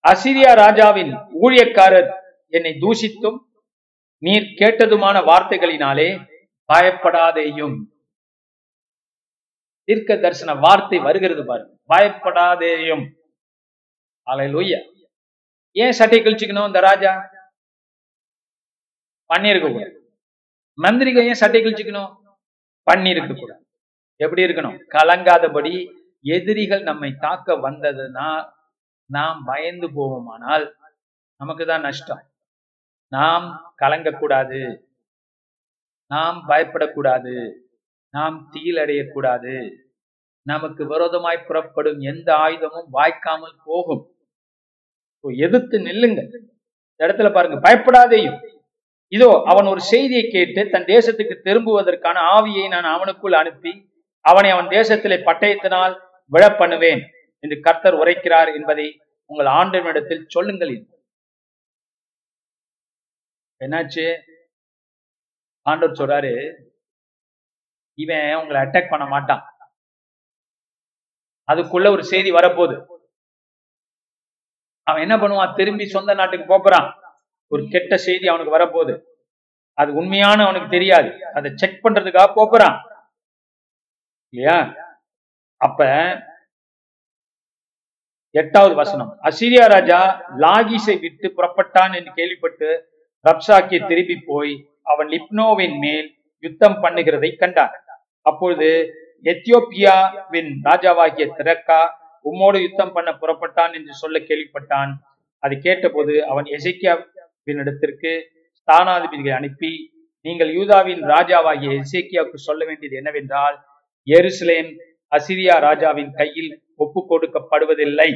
அசிரியா ராஜாவின் ஊழியக்காரர் என்னை தூஷித்தும் நீர் கேட்டதுமான வார்த்தைகளினாலே பயப்படாதேயும். தீர்க்க தரிசன வார்த்தை வருகிறது பாரு. பயப்படாதேயும். அலையிலூய. ஏன் சட்டை கழிச்சுக்கணும் இந்த ராஜா? பண்ணிருக்க கூடாது மந்திரிக ஏன் சட்டை கழிச்சுக்கணும்? பண்ணிருக்க கூடாது எப்படி இருக்கணும்? கலங்காதபடி எதிரிகள் நம்மை தாக்க வந்ததுன்னா நாம் பயந்து போவோமானால் நமக்கு தான் நஷ்டம். நாம் கலங்கக்கூடாது. நாம் பயப்படக்கூடாது. நாம் தீலடையக்கூடாது நமக்கு விரோதமாய் புறப்படும் எந்த ஆயுதமும் வாய்க்காமல் போகும். எதிர்த்து நில்லுங்க இடத்துல பாருங்க பயப்படாதேயும். இதோ அவன் ஒரு செய்தியை கேட்டு தன் தேசத்துக்கு திரும்புவதற்கான ஆவியை நான் அவனுக்குள் அனுப்பி அவனை அவன் தேசத்திலே பட்டயத்தினால் விழ பண்ணுவேன் என்று கர்த்தர் உரைக்கிறார் என்பதை உங்கள் ஆண்டவனிடத்தில் சொல்லுங்கள் என்னாச்சு? ஆண்டவர் சொல்றாரு இவன் உங்களை அட்டாக் பண்ண மாட்டான். அதுக்குள்ள ஒரு செய்தி வரப்போகுது. அவன் என்ன பண்ணுவான்? திரும்பி சொந்த நாட்டுக்கு போறான் ஒரு கெட்ட செய்தி அவனுக்கு வரப்போகுது. அது உண்மையான அவனுக்கு தெரியாது. அதை செக் பண்றதுக்காக போறான் இல்லையா? அப்ப எட்டாவது வசனம். அசிரியா ராஜா லாகிஸை விட்டு புறப்பட்டான் என்று கேள்விப்பட்டு ரப்சாக்கி திரும்பி போய் அவன் லிப்னோவின் மேல் யுத்தம் பண்ணுகிறதை கண்டான். அப்பொழுது எத்தியோப்பியாவின் ராஜாவாகிய திரக்கா உம்மோடு யுத்தம் பண்ண புறப்பட்டான் என்று சொல்ல கேள்விப்பட்டான். அதை கேட்டபோது அவன் எசேக்கியாவின் இடத்திற்கு ஸ்தானாதிபதிகளை அனுப்பி நீங்கள் யூதாவின் ராஜாவாகிய எசேக்கியாவுக்கு சொல்ல வேண்டியது என்னவென்றால் எருசலேம் அசிரியா ராஜாவின் கையில் ஒப்பு கொடுக்கப்படுவதில்லை.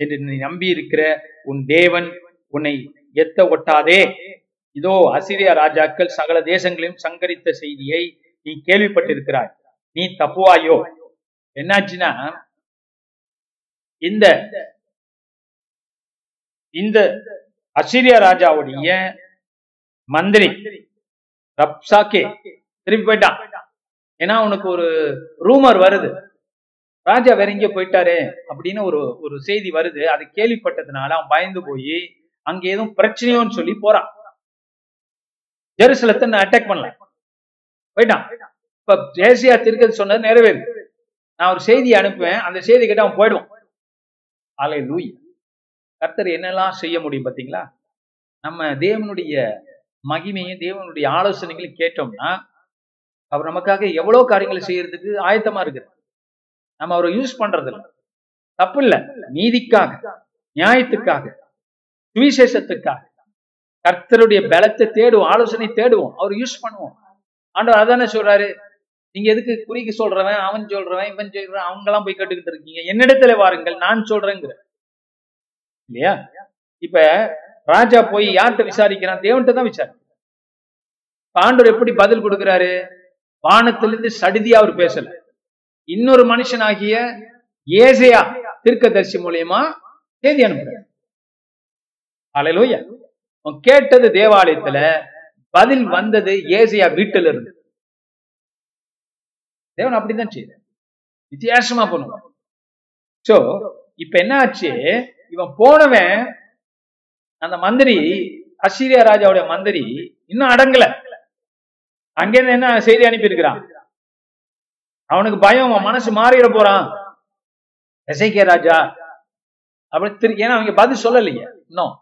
என்று நீ நம்பி இருக்கிற உன் தேவன் உன்னை எத்த ஒட்டாதே. இதோ அசிரியா ராஜாக்கள் சகல தேசங்களையும் சங்கரித்த செய்தியை நீ கேள்விப்பட்டிருக்கிறாய். நீ தப்புவாயோ? என்னாச்சுன்னா இந்த இந்த அசிரியா ராஜாவுடைய மந்திரி ரப்சாக்கே திருப்பி போயிட்டான். ஏன்னா உனக்கு ஒரு ரூமர் வருது. ராஜா வேற எங்கேயோ போயிட்டாரு அப்படின்னு ஒரு ஒரு செய்தி வருது. அது கேள்விப்பட்டதுனால அவன் பயந்து போய் அங்க எதுவும் பிரச்சனையோன்னு சொல்லி போறான். ஜெருசலத்தை நான் அட்டாக் பண்ணல. போயிட்டான். இப்ப தேசியா திருக்கது சொன்னது நிறைவேறு. நான் ஒரு செய்தியை அனுப்புவேன். அந்த செய்தி கேட்டு அவன் போயிடுவான். அலை லூய் கர்த்தர் என்னெல்லாம் செய்ய முடியும் பாத்தீங்களா? நம்ம தேவனுடைய மகிமையும் தேவனுடைய ஆலோசனைகளையும் கேட்டோம்னா அவர் நமக்காக எவ்வளவு காரியங்களை செய்யறதுக்கு ஆயத்தமா இருக்கு நம்ம அவரை யூஸ் பண்றது இல்லை தப்பு இல்ல நீதிக்காக நியாயத்துக்காக சுவிசேஷத்துக்காக. கர்த்தருடைய பலத்தை தேடுவோம் ஆலோசனை தேடுவோம் அவர் யூஸ் பண்ணுவோம். ஆண்டவர் அதானே சொல்றாரு? நீங்க எதுக்கு குறிக்கு சொல்றவன் அவன் சொல்றவன் இவன் சொல்றவன் அவங்க எல்லாம் போய் கேட்டுக்கிட்டு இருக்கீங்க. என்னிடத்துல வாருங்கள் நான் சொல்றேங்கிற இல்லையா? இப்ப ராஜா போய் யார்கிட்ட விசாரிக்கிறான்? தேவன்கிட்ட தான் விசாரி ஆண்டவர் எப்படி பதில் கொடுக்கிறாரு? வானத்திலிருந்து சடிதியா அவர் பேசல. இன்னொரு மனுஷனாகிய ஏசையா தீர்க்கதரிசி மூலியமா செய்தி அனுப்புறாரு. அலையிலோயா. கேட்டது தேவாலயத்துல பதில் வந்தது ஏசையா வீட்டுல இருந்து தேவன் அப்படிதான் செய்ய வித்தியாசமா பண்ணுவான் சோ இப்ப என்ன ஆச்சு? இவன் போனவன் அந்த மந்திரி அசிரியா ராஜாவுடைய மந்திரி இன்னும் அடங்கல. அங்கிருந்து என்ன செய்தி அனுப்பியிருக்கிறான்? அவனுக்கு பயம் அவன் மனசு மாறிட போறான். எசைக்கிய ராஜா அப்படி திரு ஏன்னா அவங்க பதில் சொல்லலையே. இன்னும்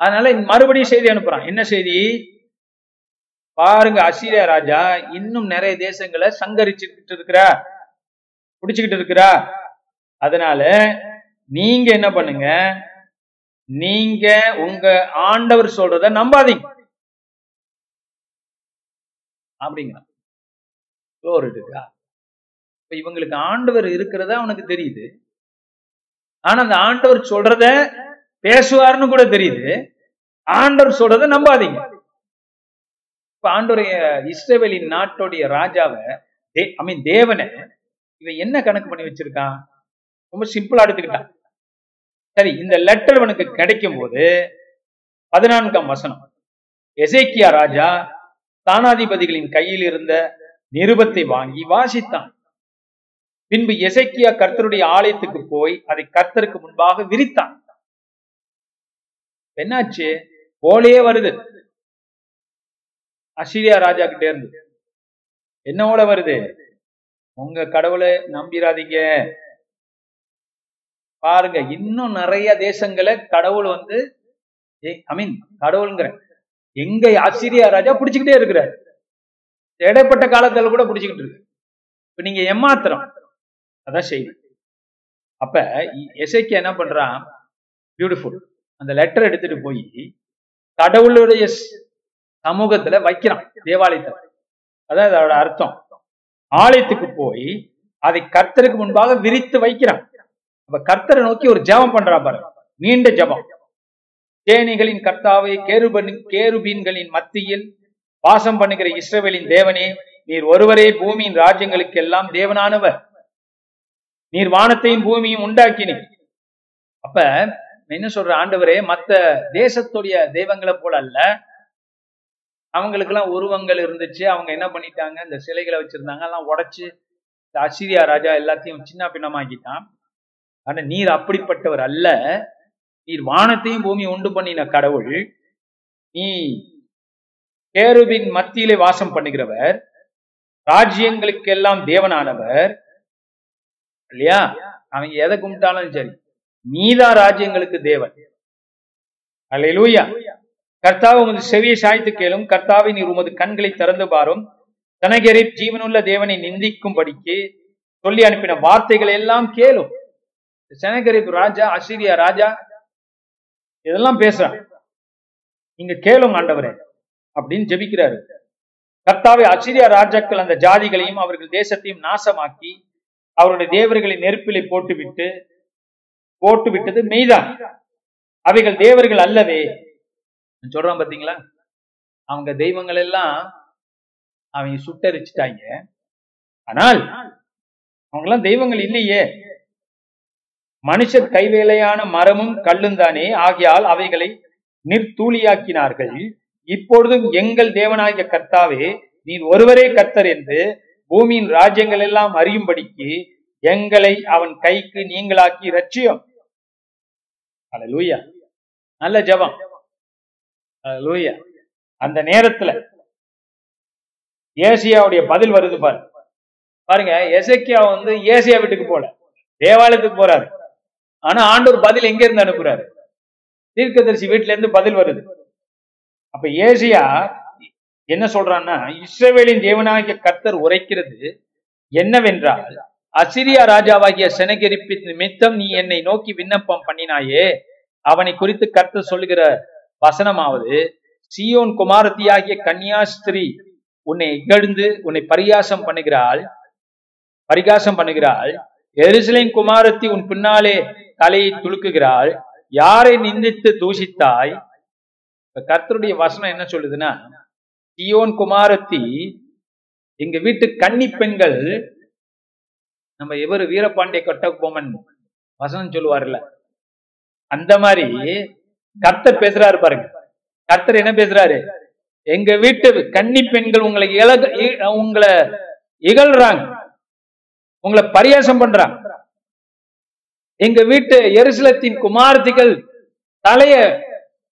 அதனால மறுபடியும் செய்தி அனுப்புறான். என்ன செய்தி? பாருங்க அசிரியா ராஜா இன்னும் நிறைய தேசங்களை சங்கரிச்சுக்கிட்டு இருக்கிறா. பிடிச்சுக்கிட்டு இருக்கிறா. அதனால நீங்க என்ன பண்ணுங்க? நீங்க உங்க ஆண்டவர் சொல்றத நம்பாதீங்க. அப்படிங்களா? இப்ப இவங்களுக்கு ஆண்டவர் இருக்கிறதா அவனுக்கு தெரியுது. ஆனா அந்த ஆண்டவர் சொல்றத பேசுவார்னு கூட தெரியுது. ஆண்டவர் சொல்றத நம்பாதீங்க. இப்ப ஆண்டோடைய இஸ்ரேவேலின் நாட்டுடைய ராஜாவை ஐ மீன் தேவனை இவன் என்ன கணக்கு பண்ணி வச்சிருக்கான்? ரொம்ப சிம்பிளா எடுத்துக்கிட்டான். சரி இந்த லெட்டர் அவனுக்கு கிடைக்கும் போது பதினான்காம் வசனம். எசேக்கியா ராஜா தானாதிபதிகளின் கையில் இருந்த நிருபத்தை வாங்கி வாசித்தான். பின்பு எசைக்கியா கர்த்தருடைய ஆலயத்துக்கு போய் அதை கர்த்தருக்கு முன்பாக விரித்தான். என்னாச்சு? போலே வருது. அசிரியா ராஜா கிட்டே இருந்து. என்ன ஓல வருது? உங்க கடவுளை நம்பிராதீங்க. பாருங்க இன்னும் நிறைய தேசங்களை கடவுள் வந்து ஐ மீன் கடவுளுங்கிற எங்க ஆசிரியா ராஜா பிடிச்சுக்கிட்டே இருக்கிறார். இடைப்பட்ட காலத்துல கூட பிடிச்சுக்கிட்டு இருக்கு. இப்ப நீங்க ஏமாத்திரம் அதான் செய்தி. அப்ப எசைக்கு என்ன பண்றான்? பியூட்டிஃபுல் அந்த லெட்டர் எடுத்துட்டு போய் கடவுளுடைய சமூகத்துல வைக்கிறான் தேவாலயத்தை அதான் அதோட அர்த்தம். ஆலயத்துக்கு போய் அதை கர்த்தருக்கு முன்பாக விரித்து வைக்கிறான். அப்ப கர்த்தரை நோக்கி ஒரு ஜபம் பண்றா பாரு. நீண்ட ஜபம். தேனிகளின் கர்த்தாவை கேருபன் கேருபீன்களின் மத்தியில் வாசம் பண்ணுகிற இஸ்ரவேலின் தேவனே நீர் ஒருவரே பூமியின் ராஜ்யங்களுக்கு எல்லாம் தேவனானவர். நீர் வானத்தையும் பூமியும் உண்டாக்கினீர். அப்ப என்ன சொல்ற ஆண்டவரே மத்த தேசத்துடைய தெய்வங்களை போல அல்ல அவங்களுக்கு எல்லாம் உருவங்கள் இருந்துச்சு. அவங்க என்ன பண்ணிட்டாங்க? இந்த சிலைகளை வச்சிருந்தாங்க. எல்லாம் உடைச்சு இந்த அசிரியா ராஜா எல்லாத்தையும் சின்ன பின்னமாக்கிட்டான். ஆனா நீர் அப்படிப்பட்டவர் அல்ல. நீர் வானத்தையும் பூமி உண்டு பண்ணின கடவுள். நீ கேருவின் மத்தியிலே வாசம் பண்ணுகிறவர். ராஜ்யங்களுக்கெல்லாம் தேவனானவர். இல்லையா? அவங்க எதை கும்பிட்டாலும் சரி. நீதான் ராஜ்யங்களுக்கு தேவன். அல்லேலூயா கர்த்தாവ് உமது செவியை சாய்த்து கேளும். கர்த்தாவை நீர் உமது கண்களை திறந்து பாரும். தனகரை ஜீவனுள்ள தேவனை நிந்திக்கும்படிக்கு சொல்லி அனுப்பின வார்த்தைகளை எல்லாம் கேளும் செனகரிப் ராஜா அசிரியா ராஜா இதெல்லாம் பேசுறான் நீங்க கேளும் ஆண்டவரே அப்படின்னு ஜெபிக்கிறாரு. கர்த்தாவை அசிரியா ராஜாக்கள் அந்த ஜாதிகளையும் அவர்கள் தேசத்தையும் நாசமாக்கி அவருடைய தேவர்களை நெருப்பிலை போட்டுவிட்டு போட்டு விட்டது மெய்தான். அவைகள் தேவர்கள் அல்லவே சொல்றான் பாத்தீங்களா? அவங்க தெய்வங்கள் எல்லாம் அவங்க சுட்டரிச்சிட்டாங்க. ஆனால் அவங்கெல்லாம் தெய்வங்கள் இல்லையே. மனுஷர் கைவேலையான மரமும் கல்லும் தானே. ஆகியால் அவைகளை நிற்தூளியாக்கினார்கள் இப்பொழுதும் எங்கள் தேவனாகிய கர்த்தாவே நீர் ஒருவரே கர்த்தர் என்று பூமியின் ராஜ்யங்கள் எல்லாம் அறியும்படிக்கு எங்களை அவன் கைக்கு நீங்களாக்கி ரட்சியம் அல்லேலூயா நல்ல ஜபம். லூயா அந்த நேரத்துல ஏசியாவுடைய பதில் வருது பாரு. பாருங்க எசக்கியா வந்து ஏசியா வீட்டுக்கு போல. தேவாலயத்துக்கு போறாரு. ஆனா ஆண்டூர் பதில் எங்க இருந்து அனுப்புறாரு? தீர்க்கதரிசி வீட்டுல இருந்து பதில் வருது. அப்ப ஏசியா என்ன சொல்றான்னா இஸ்ரேவேலின் தேவனாகிய கர்த்தர் உரைக்கிறது என்னவென்றால் அசிரியா ராஜாவாகிய செனகெரிப்பின் நிமித்தம் நீ என்னை நோக்கி விண்ணப்பம் பண்ணினாயே அவனை குறித்து கர்த்தர் சொல்லுகிற வசனமாவது சியோன் குமாரத்தியாகிய கன்னியாஸ்திரி உன்னை இகழ்ந்து உன்னை பரிகாசம் பண்ணுகிறாள் பரிகாசம் பண்ணுகிறாள் எருசலேம் குமாரத்தி உன் பின்னாலே தலையை துலுக்குகிறாள் யாரை நிந்தித்து தூஷித்தாய்? கர்த்தருடைய வசனம் என்ன சொல்லுதுன்னா சியோன் குமாரத்தி எங்க வீட்டு கன்னி பெண்கள் நம்ம எவரு வீரபாண்டிய கட்டபொம்மன் வசனம் சொல்லுவார்ல அந்த மாதிரி கர்த்தர் பேசுறாரு பாருங்க. கர்த்தர் என்ன பேசுறாரு? எங்க வீட்டு கன்னி பெண்கள் உங்களை இழக உங்களை இகழ்றாங்க. உங்களை பரியாசம் பண்றாங்க. எங்க வீட்டு எருசலத்தின் குமாரத்திகள் தலைய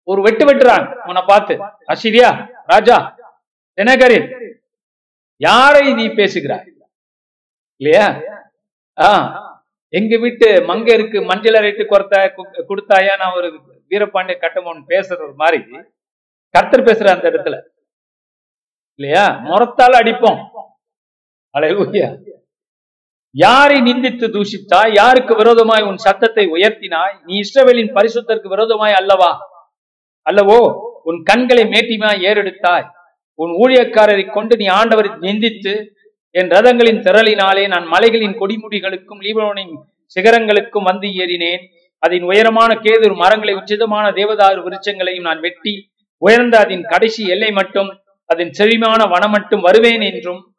ஒரு வெட்டு வெட்டுறாங்க. உன்னை பார்த்து அசிரியா ராஜா தினகரி யாரை நீ பேசுகிறாய்? இல்லையா? ஆ. எங்க வீட்டு மங்கையருக்கு மஞ்சள் அரைட்டு கொடுத்த கொடுத்தாயா? நான் ஒரு வீரபாண்டிய கட்டமோன் பேசுறது மாதிரி. கர்த்தர் பேசுற அந்த இடத்துல. இல்லையா? முறத்தால் அடிப்போம். அலையா யாரை நிந்தித்து தூஷித்தாய்? யாருக்கு விரோதமாய் உன் சத்தத்தை உயர்த்தினாய்? நீ இஸ்ரவேலின் பரிசுத்தருக்கு விரோதமாய் அல்லவா? அல்லவோ உன் கண்களை மேட்டிமாய் ஏறெடுத்தாய். உன் ஊழியக்காரரை கொண்டு நீ ஆண்டவரை நிந்தித்து என் ரதங்களின் திரளினாலே நான் மலைகளின் கொடிமுடிகளுக்கும் லீபனோனின் சிகரங்களுக்கும் வந்து ஏறினேன். அதன் உயரமான கேதுர் மரங்களை உச்சிதமான தேவதாறு விருட்சங்களையும் நான் வெட்டி உயர்ந்த அதன் கடைசி எல்லை மட்டும் அதன் செழிமான வனம் மட்டும் வருவேன் என்றும்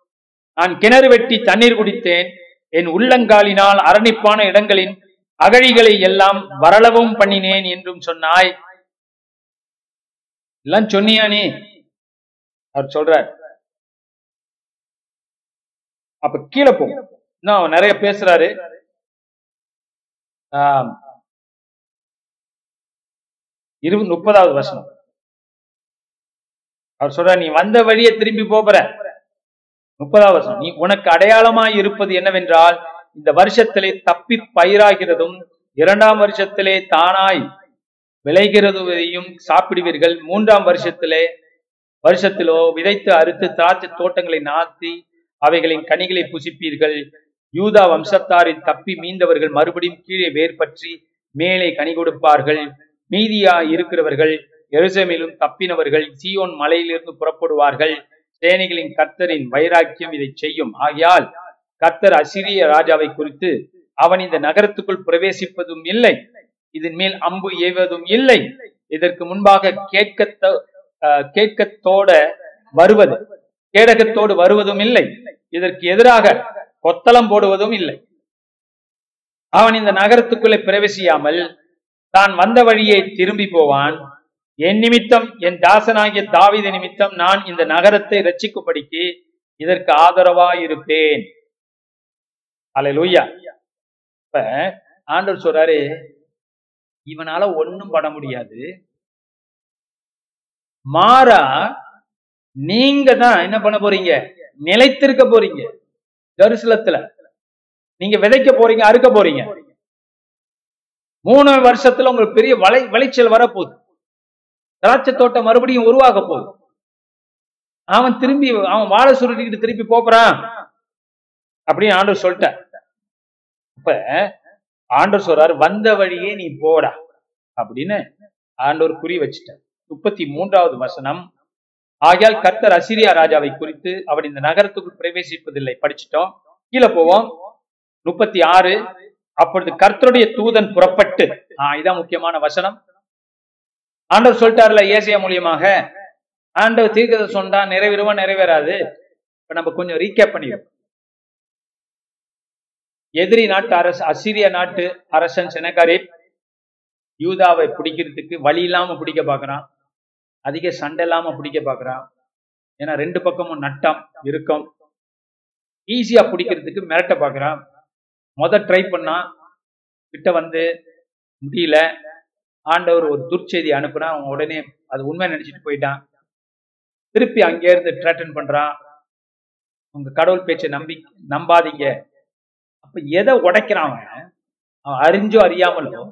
நான் கிணறு வெட்டி தண்ணீர் குடித்தேன். என் உள்ளங்காலினால் அரணிப்பான இடங்களின் அகழிகளை எல்லாம் வரளவும் பண்ணினேன் என்றும் சொன்னாய். எல்லாம் சொன்னியா நீ? அவர் சொல்றார். அப்ப கீழே போ. இன்னும் நிறைய பேசுறாரு. ஆஹ் இரு முப்பதாவது வருஷம் அவர் சொல்ற நீ வந்த வழியை திரும்பி போற முப்பதாவது வருஷம் நீ உனக்கு அடையாளமாய் இருப்பது என்னவென்றால் இந்த வருஷத்திலே தப்பி பயிராகிறதும் இரண்டாம் வருஷத்திலே தானாய் விளைகிறதையும் சாப்பிடுவீர்கள். மூன்றாம் வருஷத்திலே வருஷத்திலோ விதைத்து அறுத்து திராட்சை தோட்டங்களை நாத்தி அவைகளின் கனிகளை புசிப்பீர்கள். யூதா வம்சத்தாரில் தப்பி மீந்தவர்கள் மறுபடியும் கீழே வேர் பற்றி மேலே கனி கொடுப்பார்கள். மீதியா இருக்கிறவர்கள் எருசலேமிலும் தப்பினவர்கள் சீயோன் மலையிலிருந்து புறப்படுவார்கள். சேனைகளின் கர்த்தரின் வைராக்கியம் இதை செய்யும். ஆகையால் கர்த்தர் அசிரிய ராஜாவை குறித்து அவன் இந்த நகரத்துக்குள் பிரவேசிப்பதும் இல்லை. இதன் மேல் அம்பு ஏவதும் இல்லை. இதற்கு முன்பாக கேட்க கேட்கத்தோட வருவது கேடகத்தோடு வருவதும் இல்லை. இதற்கு எதிராக கொத்தளம் போடுவதும் இல்லை. அவன் இந்த நகரத்துக்குள்ளே பிரவேசியாமல் தான் வந்த வழியை திரும்பி போவான். என் நிமித்தம் என் தாசனாகிய தாவித நிமித்தம் நான் இந்த நகரத்தை ரட்சிக்கும்படிக்கு இதற்கு ஆதரவாயிருப்பேன். இருப்பேன் லூயா இப்ப ஆண்டவர் சொல்றாரு இவனால ஒன்னும் பண்ண முடியாது. மாறா நீங்க தான் என்ன பண்ண போறீங்க? நிலைத்திருக்க போறீங்க. ஜெருசலத்துல. நீங்க விதைக்க போறீங்க அறுக்க போறீங்க. மூணு வருஷத்துல உங்களுக்கு பெரிய வளை விளைச்சல் வரப்போகுது. திராட்சை தோட்டம் மறுபடியும் உருவாக போகுது. அவன் திரும்பி அவன் வாழை சுருட்டிக்கிட்டு திருப்பி போறான் அப்படின்னு ஆண்டவர் சொல்லிட்டார். இப்ப ஆண்டவர் சொல்றாரு வந்த வழியே நீ போடா. அப்படின்னு ஆண்டவர் குறி வச்சுட்டார். முப்பத்தி மூன்றாவது வசனம். ஆகையால் கர்த்தர் அசிரியா ராஜாவை குறித்து அவர் இந்த நகரத்துக்குள் பிரவேசிப்பதில்லை. படிச்சிட்டோம். கீழே போவோம். முப்பத்தி ஆறு. அப்பொழுது கர்த்தருடைய தூதன் புறப்பட்டு ஆஹ் இதான் முக்கியமான வசனம். ஆண்டவர் சொல்லிட்டார்ல ஏசியா மூலியமாக. ஆண்டவர் தீர்க்கதை சொன்னா நிறைவேறுவா நிறைவேறாது? இப்ப நம்ம கொஞ்சம் ரீகேப் பண்ணிடுவோம். எதிரி நாட்டு அரசு அசிரிய நாட்டு அரசன் செனகாரி யூதாவை பிடிக்கிறதுக்கு வழி இல்லாம பிடிக்க பாக்குறான் அதிக சண்டை இல்லாம பிடிக்க பாக்குறான் ஏன்னா ரெண்டு பக்கமும் நட்டம் இருக்கும் ஈஸியா பிடிக்கிறதுக்கு மிரட்ட பாக்குறான் முத ட்ரை பண்ணா கிட்ட வந்து முடியல. ஆண்டவர் ஒரு துர்ச்செய்தி அனுப்புனா அவன் உடனே அது உண்மை நினைச்சிட்டு போயிட்டான். திருப்பி அங்கே இருந்து ட்ரேட்டன் பண்றான். உங்க கடவுள் பேச்சை நம்பி நம்பாதீங்க. அப்ப எதை உடைக்கிறான் அவன்? அவன் அறிஞ்சோ அறியாமலோ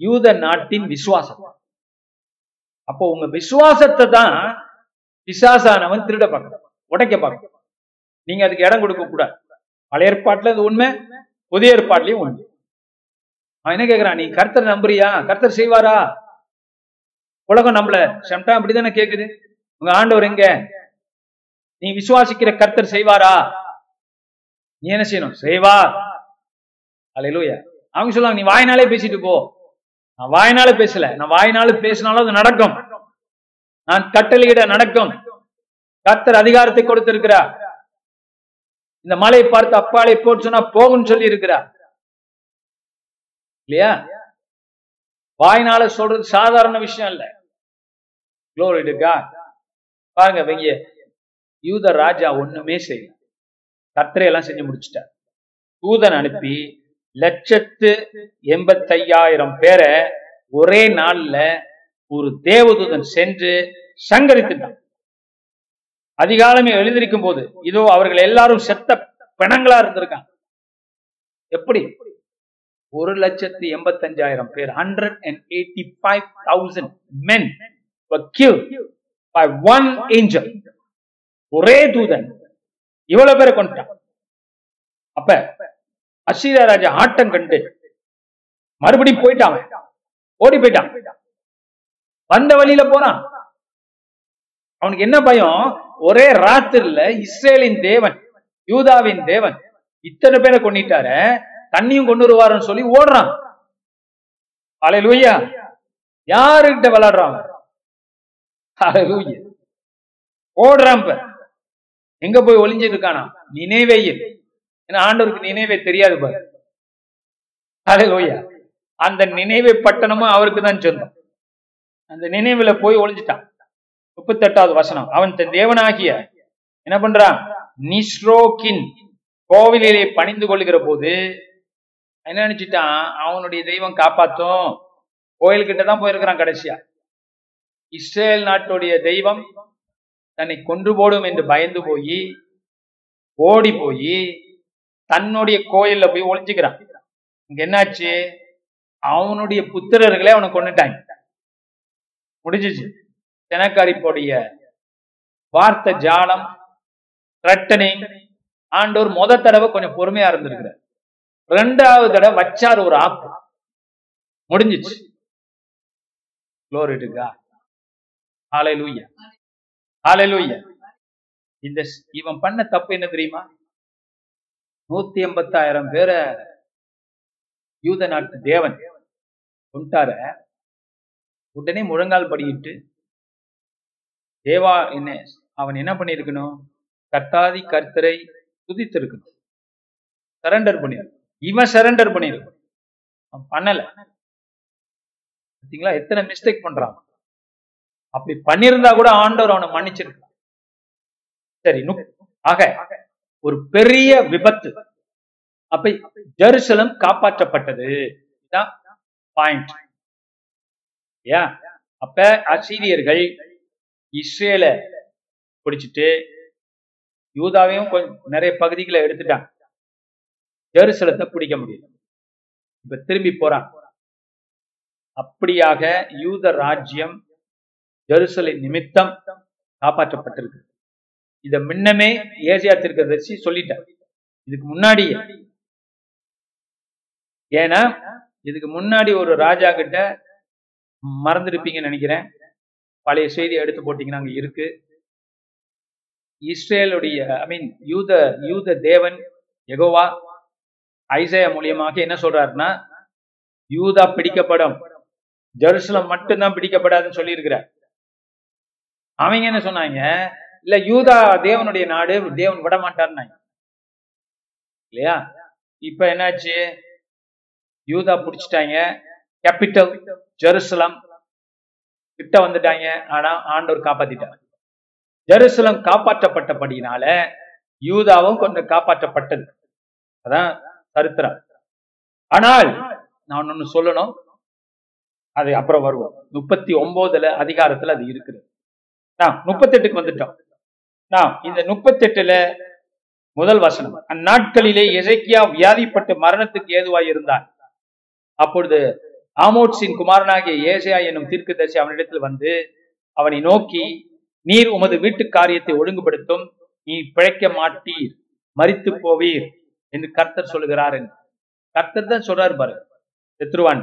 யூத நாட்டின் விசுவாசம். அப்போ உங்க விசுவாசத்தை தான் பிசாசானவன் திருட பார்க்க உடைக்க பார்க்க நீங்க அதுக்கு இடம் கொடுக்க கூடாது. பழைய ஏற்பாட்டுல இது உண்மை புதிய ஏற்பாட்லயும் உண்மை. அவன் என்ன கேக்குறான்? நீ கர்த்தர் நம்புறியா? கர்த்தர் செய்வாரா? உலகம் நம்மள செம்டா அப்படிதானே கேக்குது. உங்க ஆண்டவர் எங்க? நீ விசுவாசிக்கிற கர்த்தர் செய்வாரா? நீ என்ன செய்யணும்? செய்வா. அலையிலூயா அவங்க சொல்லுவாங்க நீ வாயினாலே பேசிட்டு போ. நான் வாயினால பேசல. நான் வாயினால பேசினாலும் அது நடக்கும். நான் கட்டளையிட நடக்கும். கர்த்தர் அதிகாரத்தை கொடுத்திருக்கிறார். இந்த மலையை பார்த்து அப்பாலை போட்டு சொன்னா போகும்னு சொல்லி இருக்கிறார் இல்லையா? வாய்னால சொல்றது சாதாரண விஷயம் இல்ல Glory பாருங்க இவங்க யூத ராஜா ஒண்ணுமே செய்யல. கத்திரையெல்லாம் எல்லாம் செஞ்சு முடிச்சிட்டார். தூதன் அனுப்பி லட்சத்து எண்பத்தையாயிரம் பேரை ஒரே நாள்ல ஒரு தேவதூதன் சென்று சங்கரித்துட்டான். அதிகாலமே எழுந்திருக்கும் போது இதோ அவர்கள் எல்லாரும் செத்த பிணங்களா இருந்திருக்காங்க. எப்படி? ஒரு லட்சத்தி எண்பத்தஞ்சாயிரம் பேர் hundred and eighty five thousand men by one angel ஒரே தூதன். இவ்வளவு பேரை கொண்டுட்டான் அப்ப அசீரா ராஜா ஆட்டம் கண்டு மறுபடியும் போயிட்டான். ஓடி போயிட்டான். வந்த வழியில போனான் அவனுக்கு என்ன பயம்? ஒரே ராத்திரில இஸ்ரேலின் தேவன் யூதாவின் தேவன் இத்தனை பேரை கொண்டுட்டார தண்ணியும் கொண்டு வருவாருன்னு சொல்லி ஓடுறான். அலையிலூயா யாருகிட்ட விளையாடுறான்? அலையிலூயா ஓடுறான் இப்ப. எங்க போய் ஒளிஞ்சிட்டு இருக்கானா? நினைவே ஏன்னா ஆண்டவருக்கு நினைவே தெரியாது பாரு. அலையிலூயா அந்த நினைவை பட்டணமும் அவருக்கு தான் சொந்தம். அந்த நினைவுல போய் ஒளிஞ்சிட்டான். முப்பத்தெட்டாவது வசனம். அவன் தன் தேவனாகிய என்ன பண்றான்? நிஸ்ரோக்கின் கோவிலிலே பணிந்து கொள்கிற போது என்ன நினைச்சிட்டான்? அவனுடைய தெய்வம் காப்பாத்தும். கோயில்கிட்ட தான் போயிருக்கிறான் கடைசியா. இஸ்ரேல் நாட்டுடைய தெய்வம் தன்னை கொன்று போடும் என்று பயந்து போய் ஓடி போய் தன்னுடைய கோயில்ல போய் ஒளிஞ்சுக்கிறான். இங்க என்னாச்சு? அவனுடைய புத்திரர்களே அவனை கொண்டுட்டாங்க முடிஞ்சிச்சு. செனக்கரிப்புடைய வார்த்தை ஜாலம் த்ரெட்டனிங் ஆண்டோர் முத தடவை கொஞ்சம் பொறுமையா இருந்திருக்கிறார். ரெண்டாவது தடவை வச்சார் ஒரு ஆப்பு முடிஞ்சிச்சு. குளோரிட்டுக்கா ஆலை லூயா ஆலை லூயா இந்த இவன் பண்ண தப்பு என்ன தெரியுமா? நூத்தி எண்பத்தாயிரம் பேரை யூத நாட்டு தேவன் கொண்டார உடனே முழங்கால் படியிட்டு தேவா என்ன அவன் என்ன பண்ணிருக்கணும் கர்த்தாதி கர்த்தரை துதித்திருக்கணும். சரண்டர் பண்ணியிருக்கணும் இவன் சரண்டர் பண்ணியிருக்கணும் அவன் பண்ணல. பார்த்தீங்களா எத்தனை மிஸ்டேக் பண்றான்? அப்படி பண்ணியிருந்தா கூட ஆண்டவர் அவனை மன்னிச்சிருக்கான் சரி ஆக ஒரு பெரிய விபத்து. அப்ப ஜெருசலம் காப்பாற்றப்பட்டது. பாயிண்ட் அப்ப அசீரியர்கள் இஸ்ரேலை பிடிச்சிட்டு யூதாவையும் கொஞ்சம் நிறைய பகுதிகளை எடுத்துட்டாங்க. ஜெருசலத்தை பிடிக்க முடியல. இப்ப திரும்பி போறான் அப்படியாக யூத ராஜ்யம் ஜெருசலை நிமித்தம் காப்பாற்றப்பட்டிருக்கு. இத முன்னமே ஏசியா திருக்கதர்சி சொல்லிட்டார். இதுக்கு முன்னாடி ஏன்னா இதுக்கு முன்னாடி ஒரு ராஜா கிட்ட மறந்துருப்பீங்கன்னு நினைக்கிறேன். பழைய செய்தி எடுத்து போட்டீங்கன்னா அங்கே இருக்கு. இஸ்ரேலுடைய ஐ மீன் யூத யூத தேவன் எகோவா ஐசையா மூலியமாக என்ன சொல்றாருன்னா யூதா பிடிக்கப்படும். ஜெருசலம் மட்டும்தான் பிடிக்கப்படாதுன்னு சொல்லியிருக்கிறார். அவங்க என்ன சொன்னாங்க இல்ல யூதா தேவனுடைய நாடு தேவன் விட மாட்டார்னாங்க இல்லையா? இப்ப என்னாச்சு? யூதா பிடிச்சிட்டாங்க. கேபிட்டல் ஜெருசலம் கிட்ட வந்துட்டாங்க. ஆனா ஆண்டவர் காப்பாத்திட்டார். ஜெருசலம் காப்பாற்றப்பட்டபடினால யூதாவும் கொஞ்சம் காப்பாற்றப்பட்டது. அதான் சரித்திரம். ஆனால் நான் ஒண்ணு சொல்லணும். அது அப்புறம் வருவோம். முப்பத்தி ஒன்பதுல அதிகாரத்துல அது இருக்குது. நான் முப்பத்தெட்டுக்கு வந்துட்டோம். நான் இந்த முப்பத்தி எட்டுல முதல் வசனம். அந்நாட்களிலே இசைக்கியா வியாதிப்பட்டு மரணத்துக்கு ஏதுவாய் இருந்தான் அப்பொழுது ஆமோட்ஸின் குமாரனாகிய ஏசையா என்னும் தீர்க்கதரிசி அவனிடத்தில் வந்து அவனை நோக்கி நீர் உமது வீட்டு காரியத்தை ஒழுங்குபடுத்தும் நீ பிழைக்க மாட்டீர் மரித்து போவீர் என்று கர்த்தர் சொல்லுகிறார் என்று. கர்த்தர் தான் சொல்றாரு பாரு செத்ருவான்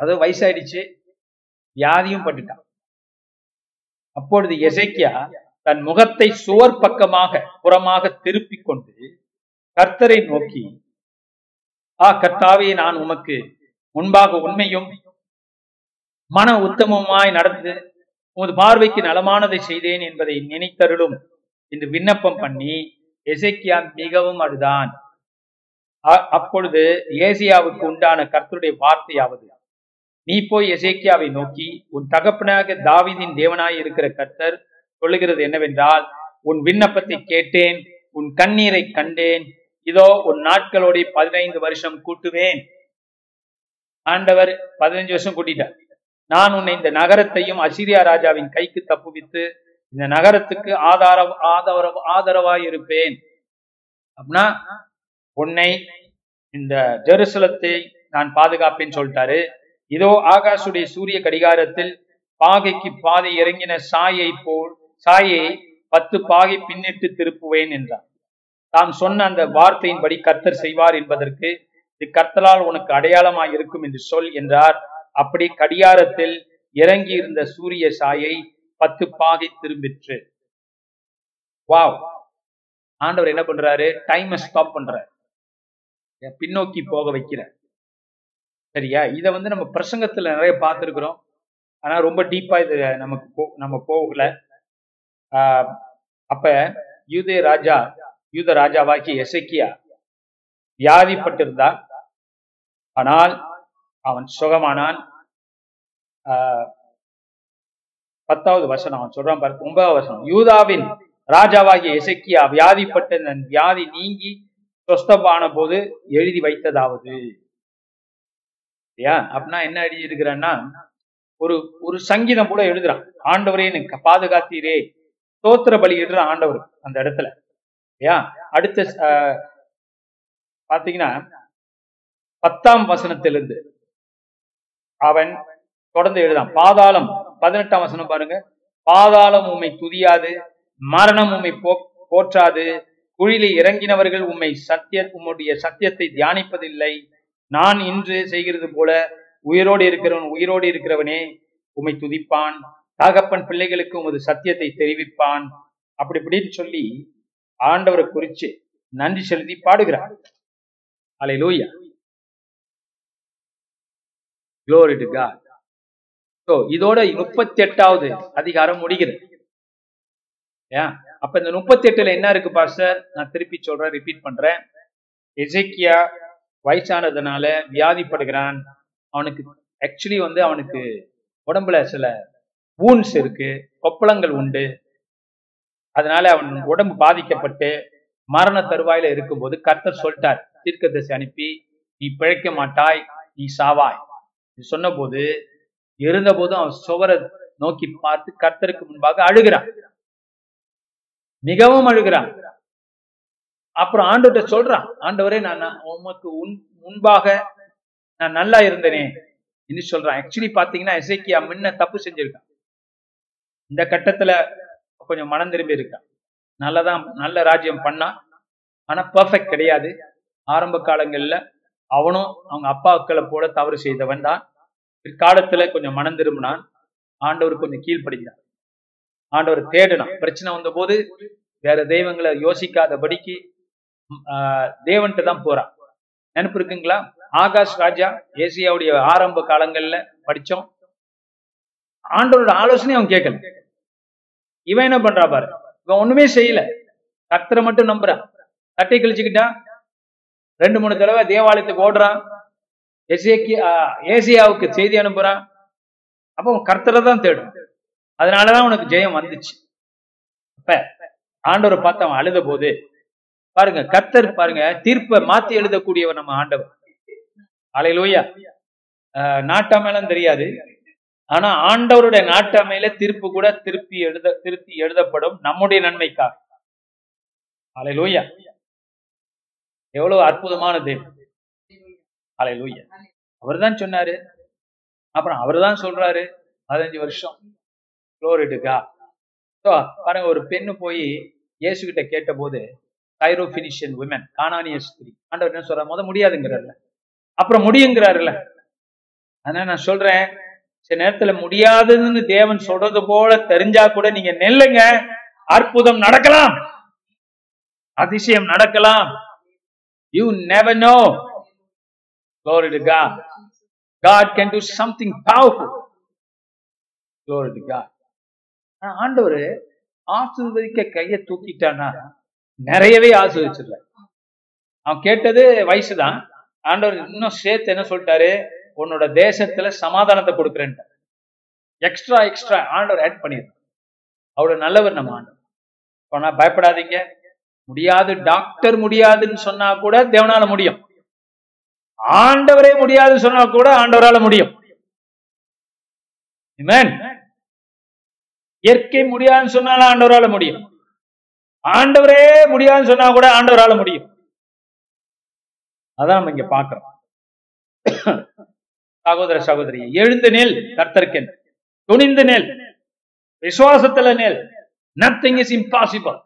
அது வயசாயிடுச்சு வியாதியும் பட்டுட்டான். அப்பொழுது எசைக்கியா தன் முகத்தை சுவர் பக்கமாக புறமாக திருப்பிக் கொண்டு கர்த்தரை நோக்கி ஆ கர்த்தாவே நான் உமக்கு முன்பாக உண்மையும் மன உத்தமமாய் நடந்து உமது பார்வைக்கு நலமானதை செய்தேன் என்பதை நினைத்தருளும். என்று விண்ணப்பம் பண்ணி எசைக்கியா மிகவும் அழுதான். அப்பொழுது ஏசியாவுக்கு உண்டான கர்த்தருடைய வார்த்தையாவது நீ போய் எசேக்கியாவை நோக்கி உன் தகப்பனாக தாவிதின் தேவனாய் இருக்கிற கர்த்தர் சொல்லுகிறது என்னவென்றால் உன் விண்ணப்பத்தை கேட்டேன் உன் கண்ணீரை கண்டேன் இதோ உன் நாட்களோடு பதினைந்து வருஷம் கூட்டுவேன். ஆண்டவர் பதினஞ்சு வருஷம் கூட்டிட்டார். நான் உன்னை இந்த நகரத்தையும் அசிரியா ராஜாவின் கைக்கு தப்புவித்து இந்த நகரத்துக்கு ஆதார ஆதரவு ஆதரவாய் இருப்பேன் அப்படின்னா உன்னை இந்த ஜெருசலத்தை நான் பாதுகாப்பேன்னு சொல்லிட்டாரு. இதோ ஆகாஷுடைய சூரிய கடிகாரத்தில் பாகைக்கு பாதை இறங்கின சாயை போல் சாயை பத்து பாகை பின்னிட்டு திருப்புவேன் என்றார். தாம் சொன்ன அந்த வார்த்தையின்படி கர்த்தர் செய்வார் என்பதற்கு இது கர்த்தலால் உனக்கு அடையாளமாய் இருக்கும் என்று சொல் என்றார். அப்படி கடியாரத்தில் இறங்கி இருந்த சூரிய சாயை பத்து பாகை திரும்பிற்று. வாவ் ஆண்டவர் என்ன பண்றாரு? டைமை ஸ்டாப் பண்றாரு. பின்னோக்கி போக வைக்கிற சரியா? இதை வந்து நம்ம பிரசங்கத்துல நிறைய பார்த்திருக்கிறோம். ஆனா ரொம்ப டீப்பா இது நமக்கு போ நம்ம போகல. ஆஹ் அப்ப யூதே ராஜா யூத ராஜாவாகி எசைக்கியா வியாதிப்பட்டிருந்தான் ஆனால் அவன் சுகமானான். ஆஹ் பத்தாவது வசனம் அவன் சொல்றான் பாரு ஒன்பதாவது வசனம். யூதாவின் ராஜாவாகிய இசைக்கியா வியாதிப்பட்ட தன் வியாதி நீங்கி சொஸ்தமான போது எழுதி வைத்ததாவது. ஏன் அப்படின்னா என்ன எழுதி இருக்கிறான்னா ஒரு ஒரு சங்கீதம் கூட எழுதுறான். ஆண்டவரே எனக்கு பாதுகாத்தீரே. தோத்திர பலி எழுதுறான் ஆண்டவர் அந்த இடத்துல. ஏன் அடுத்த பாத்தீங்கன்னா பத்தாம் வசனத்திலிருந்து அவன் தொடர்ந்து எழுதான் பாதாளம் பதினெட்டாம் வசனம் பாருங்க. பாதாளம் உம்மை துதியாது மரணம் உம்மை போ- போற்றாது. குழிலை இறங்கினவர்கள் உம்மை சத்திய உம்முடைய சத்தியத்தை தியானிப்பதில்லை. நான் இன்று செய்கிறது போல உயிரோடு இருக்கிறவன் உயிரோடு இருக்கிறவனே உம்மை துதிப்பான். தகப்பன் பிள்ளைகளுக்கு உமது சத்தியத்தை தெரிவிப்பான். அப்படி இப்படின்னு சொல்லி ஆண்டவரை குறிச்சு நன்றி செலுத்தி பாடுகிறார். அலை லூயா Glory to God. இதோட முப்பத்தி எட்டாவது அதிகாரம் முடிகிறது. ஏன் அப்ப இந்த முப்பத்தி எட்டுல என்ன இருக்கு பாஸ்டர் நான் திருப்பி சொல்றேன் ரிப்பீட் பண்றேன். எசேக்கியா வயசானதுனால வியாதிப்படுகிறான். அவனுக்கு ஆக்சுவலி வந்து அவனுக்கு உடம்புல சில ஊன்ஸ் இருக்கு கொப்பளங்கள் உண்டு. அதனால அவன் உடம்பு பாதிக்கப்பட்டு மரண தருவாயில இருக்கும்போது கர்த்தர் சொல்லிட்டார் தீர்க்கதரிசி அனுப்பி நீ பிழைக்க மாட்டாய் நீ சாவாய். சொன்னபோது இருந்த போதும் அவன் சுவரை நோக்கி பார்த்து கர்த்தருக்கு முன்பாக அழுகிறான். மிகவும் அழுகிறான். அப்புறம் ஆண்டவர்கிட்ட சொல்றான் ஆண்டவரே நான் உமக்கு உன் முன்பாக நான் நல்லா இருந்தேனே. என்று சொல்றான். ஆக்சுவலி பாத்தீங்கன்னா இசைக்கியா முன்ன தப்பு செஞ்சிருக்கான். இந்த கட்டத்துல கொஞ்சம் மனம் திரும்பி இருக்கான் நல்லதான் நல்ல ராஜ்யம் பண்ணான் ஆனா பர்ஃபெக்ட் கிடையாது. ஆரம்ப காலங்கள்ல அவனும் அவங்க அப்பாக்களை போல தவறு செய்தவன் தான். பிற்காலத்துல கொஞ்சம் மனம் திரும்பினான். ஆண்டவர் கொஞ்சம் கீழ்ப்படுகிறார் ஆண்டவர் தேடினான். பிரச்சனை வந்த போது வேற தெய்வங்களை யோசிக்காதபடிக்கு ஆஹ், தான் போறான். நினைப்பு இருக்குங்களா? ஆகாஷ் ராஜா ஏசியாவுடைய ஆரம்ப காலங்கள்ல படிச்சோம். ஆண்டவரோட ஆலோசனை அவன் கேட்கல. இவன் என்ன பண்றா பாரு? இவன் ஒண்ணுமே செய்யல. கர்த்தரை மட்டும் நம்புறான். தட்டை கழிச்சுக்கிட்டான். ரெண்டு மூணு தடவை தேவாலயத்துக்கு ஓடுறான். எசேக்கி ஏசியாவுக்கு செய்தி அனுப்புறான். அப்போ கர்த்தரை தான் தேடும். அதனாலதான் உனக்கு ஜெயம் வந்துச்சு. அப்ப ஆண்டவரை பார்த்து அவன் அழுத போது பாருங்க கர்த்தர் பாருங்க தீர்ப்பை மாத்தி எழுதக்கூடியவர் நம்ம ஆண்டவர். அலையிலோயா நாட்டாமையெல்லாம் தெரியாது. ஆனா ஆண்டவருடைய நாட்டமையில தீர்ப்பு கூட திருப்பி எழுத திருப்பி எழுதப்படும் நம்முடைய நன்மைக்காக. அலையிலோயா எவ்வளவு அற்புதமான தெய்வம் லூயா அவர் தான் சொன்னாரு. அப்புறம் அவர் தான் சொல்றாரு. பதினஞ்சு வருஷம். குளோரிடுக்கா ஸோ பாருங்க ஒரு பெண்ணு போய் இயேசு கிட்ட கேட்ட போது கைரோ பினிஷியன் உமன் காணானிய ஸ்திரி. ஆண்டவர் என்ன சொல்ற முத முடியாதுங்கிறார்ல. அப்புறம் முடியுங்கிறாருல்ல அதனால நான் சொல்றேன் சில நேரத்துல முடியாதுன்னு தேவன் சொல்றது போல தெரிஞ்சா கூட நீங்க நெல்லுங்க. அற்புதம் நடக்கலாம். அதிசயம் நடக்கலாம். You never know Glory to God. God can do something powerful. Glory to God. ஆண்டவர் ஆசிர்வதிக்க கையை தூக்கிட்டானா நிறையவே ஆசிர்வச்சிடல அவன் கேட்டது வயசுதான். ஆண்டவர் இன்னும் சேர்த்து என்ன சொல்லிட்டாரு? உன்னோட தேசத்துல சமாதானத்தை கொடுக்குறேன்ட்டார் எக்ஸ்ட்ரா எக்ஸ்ட்ரா ஆண்டவர் ஆட் பண்ணிடுறார் அவரோட நல்லவர் நம்ம ஆண்டவர். போனா பயப்படாதீங்க. முடியாது டாக்டர் முடியாதுன்னு சொன்னா கூட தேவனால முடியும். ஆண்டவரே முடியாதுன்னு சொன்னா கூட ஆண்டவரால முடியும். இயற்கை முடியாதுன்னு சொன்னாலும் ஆண்டவரால முடியும். ஆண்டவரே முடியாதுன்னு சொன்னா கூட ஆண்டவரால முடியும். அதான் நம்ம இங்க பாக்குறோம் சகோதர சகோதரி எழுந்து நெல் கர்த்தர்க்கென் துணிந்து நெல். விசுவாசத்துல நெல். நத்திங் இஸ் இம்பாசிபிள்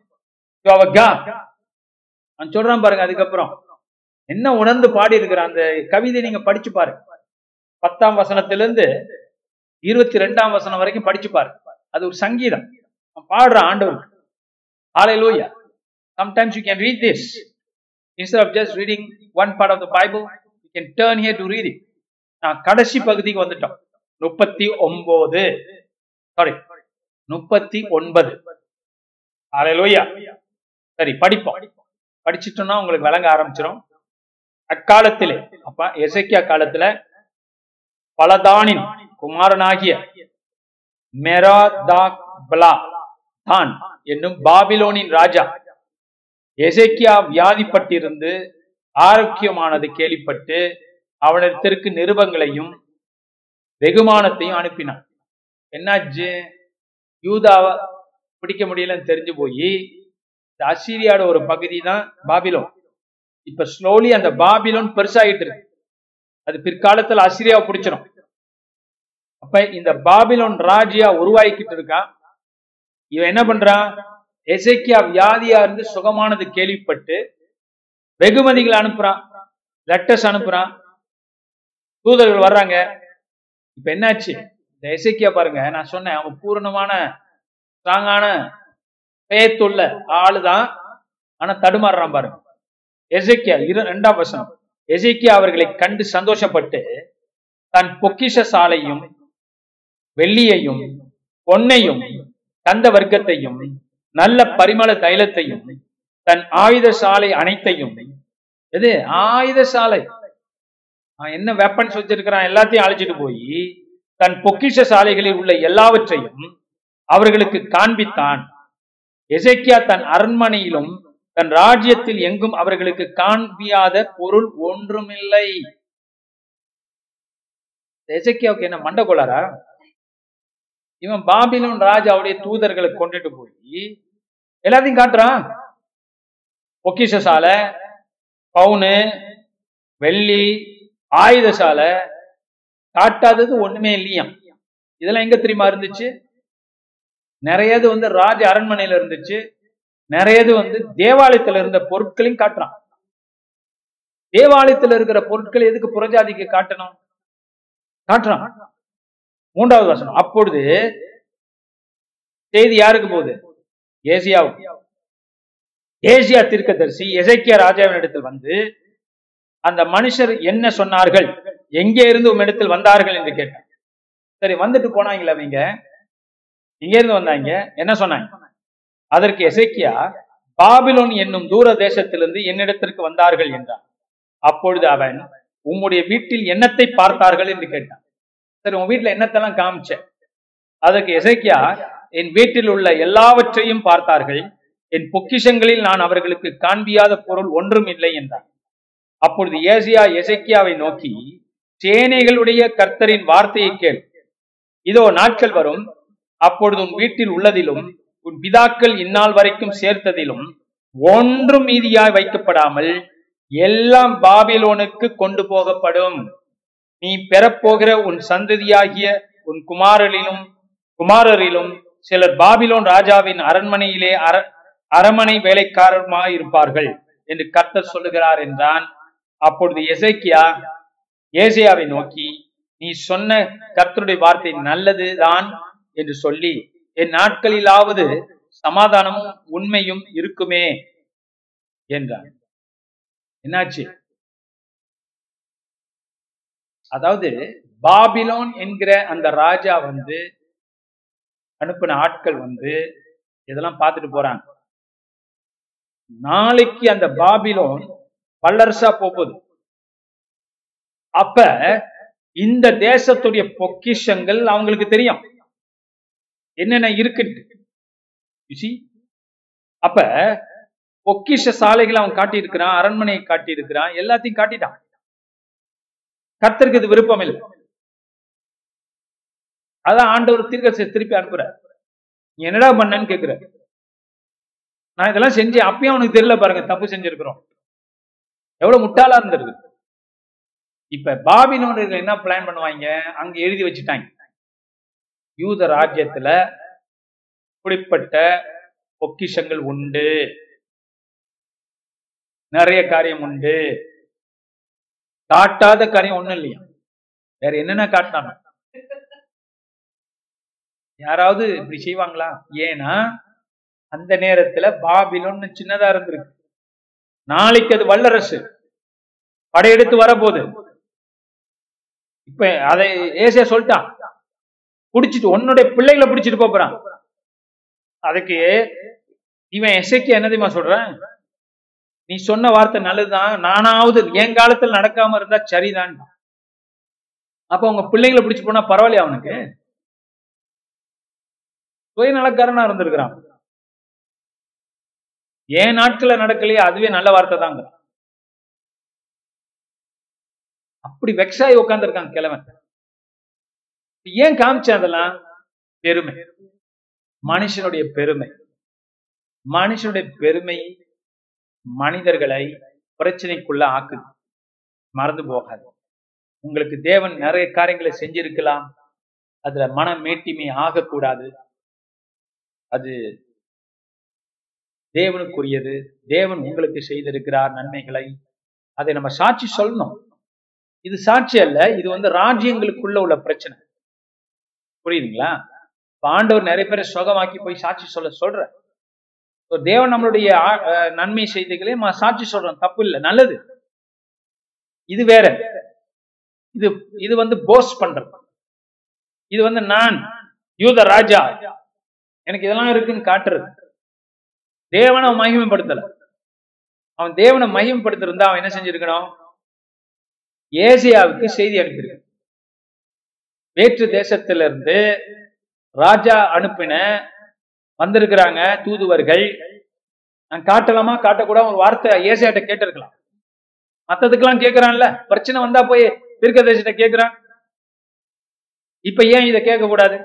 நான் சொல்றேன் பாருங்க அதுக்கப்புறம். என்ன உணர்ந்து பாடி இருக்கிற அந்த கவிதை நீங்க படிச்சு பாருங்க பத்தாம் வசனத்திலிருந்து இருபத்தி ரெண்டாம் வசனம் வரைக்கும் படிச்சு பாருங்க அது ஒரு சங்கீதம். பாடுற ஆண்டவர். Hallelujah sometimes you can read this of of just reading one part of the Bible you can turn here to read it கடைசி பகுதிக்கு வந்துட்டோம். முப்பத்தி ஒன்பது சாரி முப்பத்தி ஒன்பது. அலையலோயா சரி படிப்போம். படிச்சுட்டோம்னா உங்களுக்கு விளங்க ஆரம்பிச்சிடும் அக்காலத்திலே அப்ப எசைக்கியா காலத்துல பலதானின் குமாரனாகிய மெராதாக்பலா தான் என்னும் பாபிலோனின் ராஜா எசேக்கியா வியாதிப்பட்டிருந்து ஆரோக்கியமானது கேள்விப்பட்டு அவனிடத்திற்கு நிருபங்களையும் வெகுமானத்தையும் அனுப்பினான். என்னாச்சு? யூதாவை பிடிக்க முடியலன்னு தெரிஞ்சு போய் இந்த அசீரியாவோட ஒரு பகுதி தான் பாபிலோன். இப்ப ஸ்லோலி அந்த பாபிலோன் பெருசாகிட்டு இருக்கு. அது பிற்காலத்துல அசிரியாவை பிடிச்சிடும் அப்ப இந்த பாபிலோன் ராஜியா உருவாக்கிட்டு இருக்கான் இவன் என்ன பண்றான்? எசைக்கியா வியாதியா இருந்து சுகமானது கேள்விப்பட்டு வெகுமதிகள் அனுப்புறான். லெட்டர்ஸ் அனுப்புறான். தூதர்கள் வர்றாங்க. இப்ப என்னாச்சு? இந்த இசைக்கியா பாருங்க நான் சொன்னேன் அவங்க பூரணமான ஸ்ட்ராங்கான பேத்துள்ள ஆளுதான். ஆனா தடுமாறுறான் பாருங்க. எசைக்கியா இரு ரெண்டாம் வசனம். எசைக்கியா அவர்களை கண்டு சந்தோஷப்பட்டு தன் பொக்கிஷ சாலையும் வெள்ளியையும் பொன்னையும் தந்த வர்க்கத்தையும் நல்ல பரிமள தைலத்தையும் தன் ஆயுத சாலை அனைத்தையும் எது? ஆயுத சாலை அவன் என்ன வெப்பன்ஸ் வச்சிருக்கிறான் எல்லாத்தையும் அழைச்சிட்டு போய் தன் பொக்கிஷ சாலைகளில் உள்ள எல்லாவற்றையும் அவர்களுக்கு காண்பித்தான். எசைக்கியா தன் அரண்மனையிலும் தன் ராஜ்யத்தில் எங்கும் அவர்களுக்கு காண்பியாத பொருள் ஒன்றுமில்லை. எசைக்கியாவுக்கு என்ன மண்டகோளாரா இவன் பாபிலோன் ராஜாவுடைய தூதர்களை கொண்டுட்டு போய் எல்லாத்தையும் காட்டுறான். பொக்கிஷ சாலை பவுனு வெள்ளி ஆயுதசாலை காட்டாதது ஒண்ணுமே இல்லையாம். இதெல்லாம் எங்க தெரியுமா இருந்துச்சு? நிறையது வந்து ராஜ அரண்மனையில இருந்துச்சு. நிறையது வந்து தேவாலயத்துல இருந்த பொருட்களையும் காட்டுறான். தேவாலயத்துல இருக்கிற பொருட்கள் எதுக்கு புறஜாதிக்கு காட்டணும்? காட்டுறான். மூன்றாவது வசனம். அப்பொழுது செய்தி யாருக்கு போகுது? ஏசியாவுக்கு. ஏசியா தீர்க்கதரிசி எசைக்கியா ராஜாவினிடத்தில் வந்து அந்த மனுஷர் என்ன சொன்னார்கள்? எங்கே இருந்து உம்மிடத்தில் வந்தார்கள் என்று கேட்டார். சரி வந்துட்டு போனாங்களே அவங்க. இங்க இருந்து வந்தாங்க. என்ன சொன்னாங்க? அதற்கு எசைக்கியா பாபிலோன் என்னும் தூர தேசத்திலிருந்து என்னிடத்திற்கு வந்தார்கள் என்றான். அப்பொழுது அவன் உம்முடைய வீட்டில் என்னத்தை பார்த்தார்கள்? என்று கேட்டான். சரி உன் வீட்டுல என்னத்தெல்லாம் காமிச்ச? அதற்கு எசைக்கியா என் வீட்டில் உள்ள எல்லாவற்றையும் பார்த்தார்கள். என் பொக்கிஷங்களில் நான் அவர்களுக்கு காண்பியாத பொருள் ஒன்றும் இல்லை என்றான். அப்பொழுது ஏசியா எசைக்கியாவை நோக்கி சேனைகளுடைய கர்த்தரின் வார்த்தையை கேள். இதோ நாட்கள் வரும். அப்பொழுது உன் வீட்டில் உள்ளதிலும் உன் பிதாக்கள் இந்நாள் வரைக்கும் சேர்த்ததிலும் ஒன்றும் மீதியாய் வைக்கப்படாமல் எல்லாம் பாபிலோனுக்கு கொண்டு போகப்படும். நீ பெறப்போகிற உன் சந்ததியாகிய உன் குமாரரிலும் குமாரரிலும் சிலர் பாபிலோன் ராஜாவின் அரண்மனையிலே அர அரமனை வேலைக்காரருமாய் இருப்பார்கள் என்று கர்த்தர் சொல்லுகிறார் என்றான் அப்பொழுது எசைக்கியா ஏசியாவை நோக்கி நீ சொன்ன கர்த்தருடைய வார்த்தை நல்லதுதான் என்று சொல்லி என் நாட்களிலாவது சமாதானமும் உண்மையும் இருக்குமே என்றான். என்னாச்சு? அதாவது பாபிலோன் என்கிற அந்த ராஜா வந்து அனுப்பின ஆட்கள் வந்து இதெல்லாம் பார்த்துட்டு போறாங்க. நாளைக்கு அந்த பாபிலோன் வல்லரசா போகுது. அப்ப இந்த தேசத்துடைய பொக்கிஷங்கள் அவங்களுக்கு தெரியும். என்னென்ன இருக்குன்ட்டு. அப்ப பொக்கிஷ சாலைகளை அவன் காட்டி இருக்கிறான் அரண்மனையை காட்டி இருக்கிறான் எல்லாத்தையும் காட்டிட்டான். கத்தருக்கு இது விருப்பம் இல்லை. அதான் ஆண்டவர் தீர்க்க திருப்பி அனுப்புற நீ என்னடா பண்ணன்னு கேக்குற? நான் இதெல்லாம் செஞ்சு அப்பயும் அவனுக்கு தெரியல பாருங்க தப்பு செஞ்சிருக்கிறோம். எவ்வளவு முட்டாளா இருந்திருக்கு இப்ப பாபினோர்கள் என்ன பிளான் பண்ணுவாங்க? அங்க எழுதி வச்சுட்டாங்க. யூத ராஜ்யத்துல இப்படிப்பட்ட பொக்கிஷங்கள் உண்டு. நிறைய காரியம் உண்டு. காட்டாத காரியம் ஒண்ணும் இல்லையா? வேற என்னென்ன காட்டினாங்க யாராவது இப்படி செய்வாங்களா? ஏன்னா அந்த நேரத்துல பாபிலோன்னு சின்னதா இருந்திருக்கு. நாளைக்கு அது வல்லரசு. படையெடுத்து வரப்போகுது. இப்ப அதை ஏசியா சொல்லிட்டான். பிடிச்சிட்டு உன்னுடைய பிள்ளைகளை பிடிச்சிட்டு போறான். அதுக்கு இவன் எசைக்கு என்ன சொல்றேன்? நீ சொன்ன வார்த்தை நல்லதுதான். நானாவது என் காலத்துல நடக்காம இருந்தா சரிதான். அப்ப உங்க பிள்ளைங்களை பிடிச்சு போனா பரவாயில்லையா அவனுக்கு? சுயநலக்காரனா இருந்திருக்கிறான். ஏன் நாட்கள நடக்கலையே அதுவே நல்ல வார்த்தை தாங்க அப்படி வெக்ஸாயி உட்காந்துருக்காங்க கிழவன். ஏன் காமிச்சேன் அதெல்லாம்? பெருமை. மனுஷனுடைய பெருமை. மனுஷனுடைய பெருமை மனிதர்களை பிரச்சனைக்குள்ள ஆக்குது. மறந்து போகாது. உங்களுக்கு தேவன் நிறைய காரியங்களை செஞ்சிருக்கலாம். அதுல மன மேட்டிமை ஆகக்கூடாது. அது தேவனுக்குரியது தேவன் உங்களுக்கு செய்திருக்கிறார் நன்மைகளை. அதை நம்ம சாட்சி சொல்லணும். இது சாட்சி அல்ல இது வந்து ராஜ்யங்களுக்குள்ள உள்ள பிரச்சனை. புரியுதுங்களா? ஆண்டவர் நிறைய பேரை சுகமாக்கி போய் சாட்சி சொல்ல சொல்ற. தேவன் நம்மளுடைய நன்மை செய்திகளே சாட்சி சொல்றோம். தப்பு இல்லை நல்லது. இது வேற. இது இது வந்து போஸ் பண்றது. இது வந்து நான் யூத ராஜா. எனக்கு இதெல்லாம் இருக்குன்னு காட்டுறது. தேவனை அவன் மகிமைப்படுத்தல. அவன் தேவனை மகிமைப்படுத்திருந்தா அவன் என்ன செஞ்சிருக்கணும்? ஏசியாவுக்கு செய்தி அனுப்பியிருக்க வேற்று தேசத்திலிருந்து ராஜா அனுப்பின வந்திருக்கிறாங்க தூதுவர்கள். நான் காட்டலாமா? காட்டக்கூட? ஒரு வார்த்தை ஏசியாட்ட கேட்டிருக்கலாம். மத்ததுக்கெல்லாம் கேட்கிறான்ல பிரச்சனை வந்தா போய் தீர்க்க தேசத்தை கேட்கிறான் இப்ப ஏன் இதை கேட்க கூடாது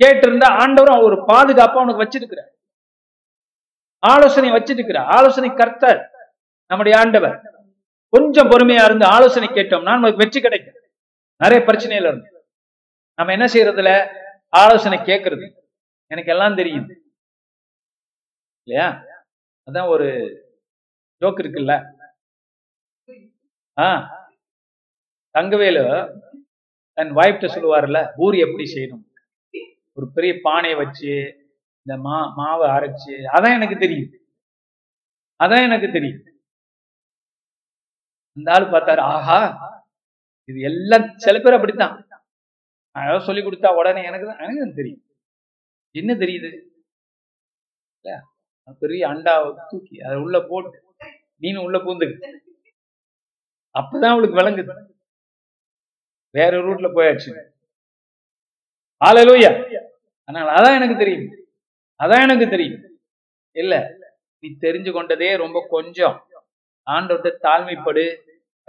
கேட்டு இருந்தா ஆண்டவரும் ஒரு பாதுகாப்பா உனக்கு வச்சிருக்கிறார். ஆலோசனை வச்சிருக்கிறார். ஆலோசனை கர்த்தர் நம்முடைய ஆண்டவர். கொஞ்சம் பொறுமையா இருந்து ஆலோசனை கேட்டோம்னா நமக்கு வெற்றி கிடைக்கும். நிறைய பிரச்சனையில இருந்து நம்ம என்ன செய்யறதுல ஆலோசனை கேட்கறது. எனக்கு எல்லாம் தெரியும். இல்லையா? அதான் ஒரு ஜோக் இருக்குல்ல. ஆ. தங்கவேலு தன் வாய்ப்ட சொல்லுவார்ல ஊர் எப்படி செய்யணும்? ஒரு பெரிய பானையை வச்சு இந்த மா மாவை அரைச்சு அதான் எனக்கு தெரியும். அதான் எனக்கு தெரியும். இந்த ஆள் பார்த்தாரு ஆஹா இது எல்லாம் சில பேர் அப்படித்தான். நான் சொல்லி கொடுத்தா உடனே எனக்கு தான் எனக்கு தெரியும். என்ன தெரியுது? பெரிய அண்டாவை தூக்கி அதை உள்ள போட்டு நீனும் உள்ள பூந்து அப்பதான் அவளுக்கு விளங்குது. வேற ரூட்ல போயாச்சு. ஆலலூயா அதனால அதான் எனக்கு தெரியும். அதான் எனக்கு தெரியும். இல்ல நீ தெரிஞ்சு கொண்டதே ரொம்ப கொஞ்சம். ஆண்டவர்கிட்ட தாழ்மைப்படு.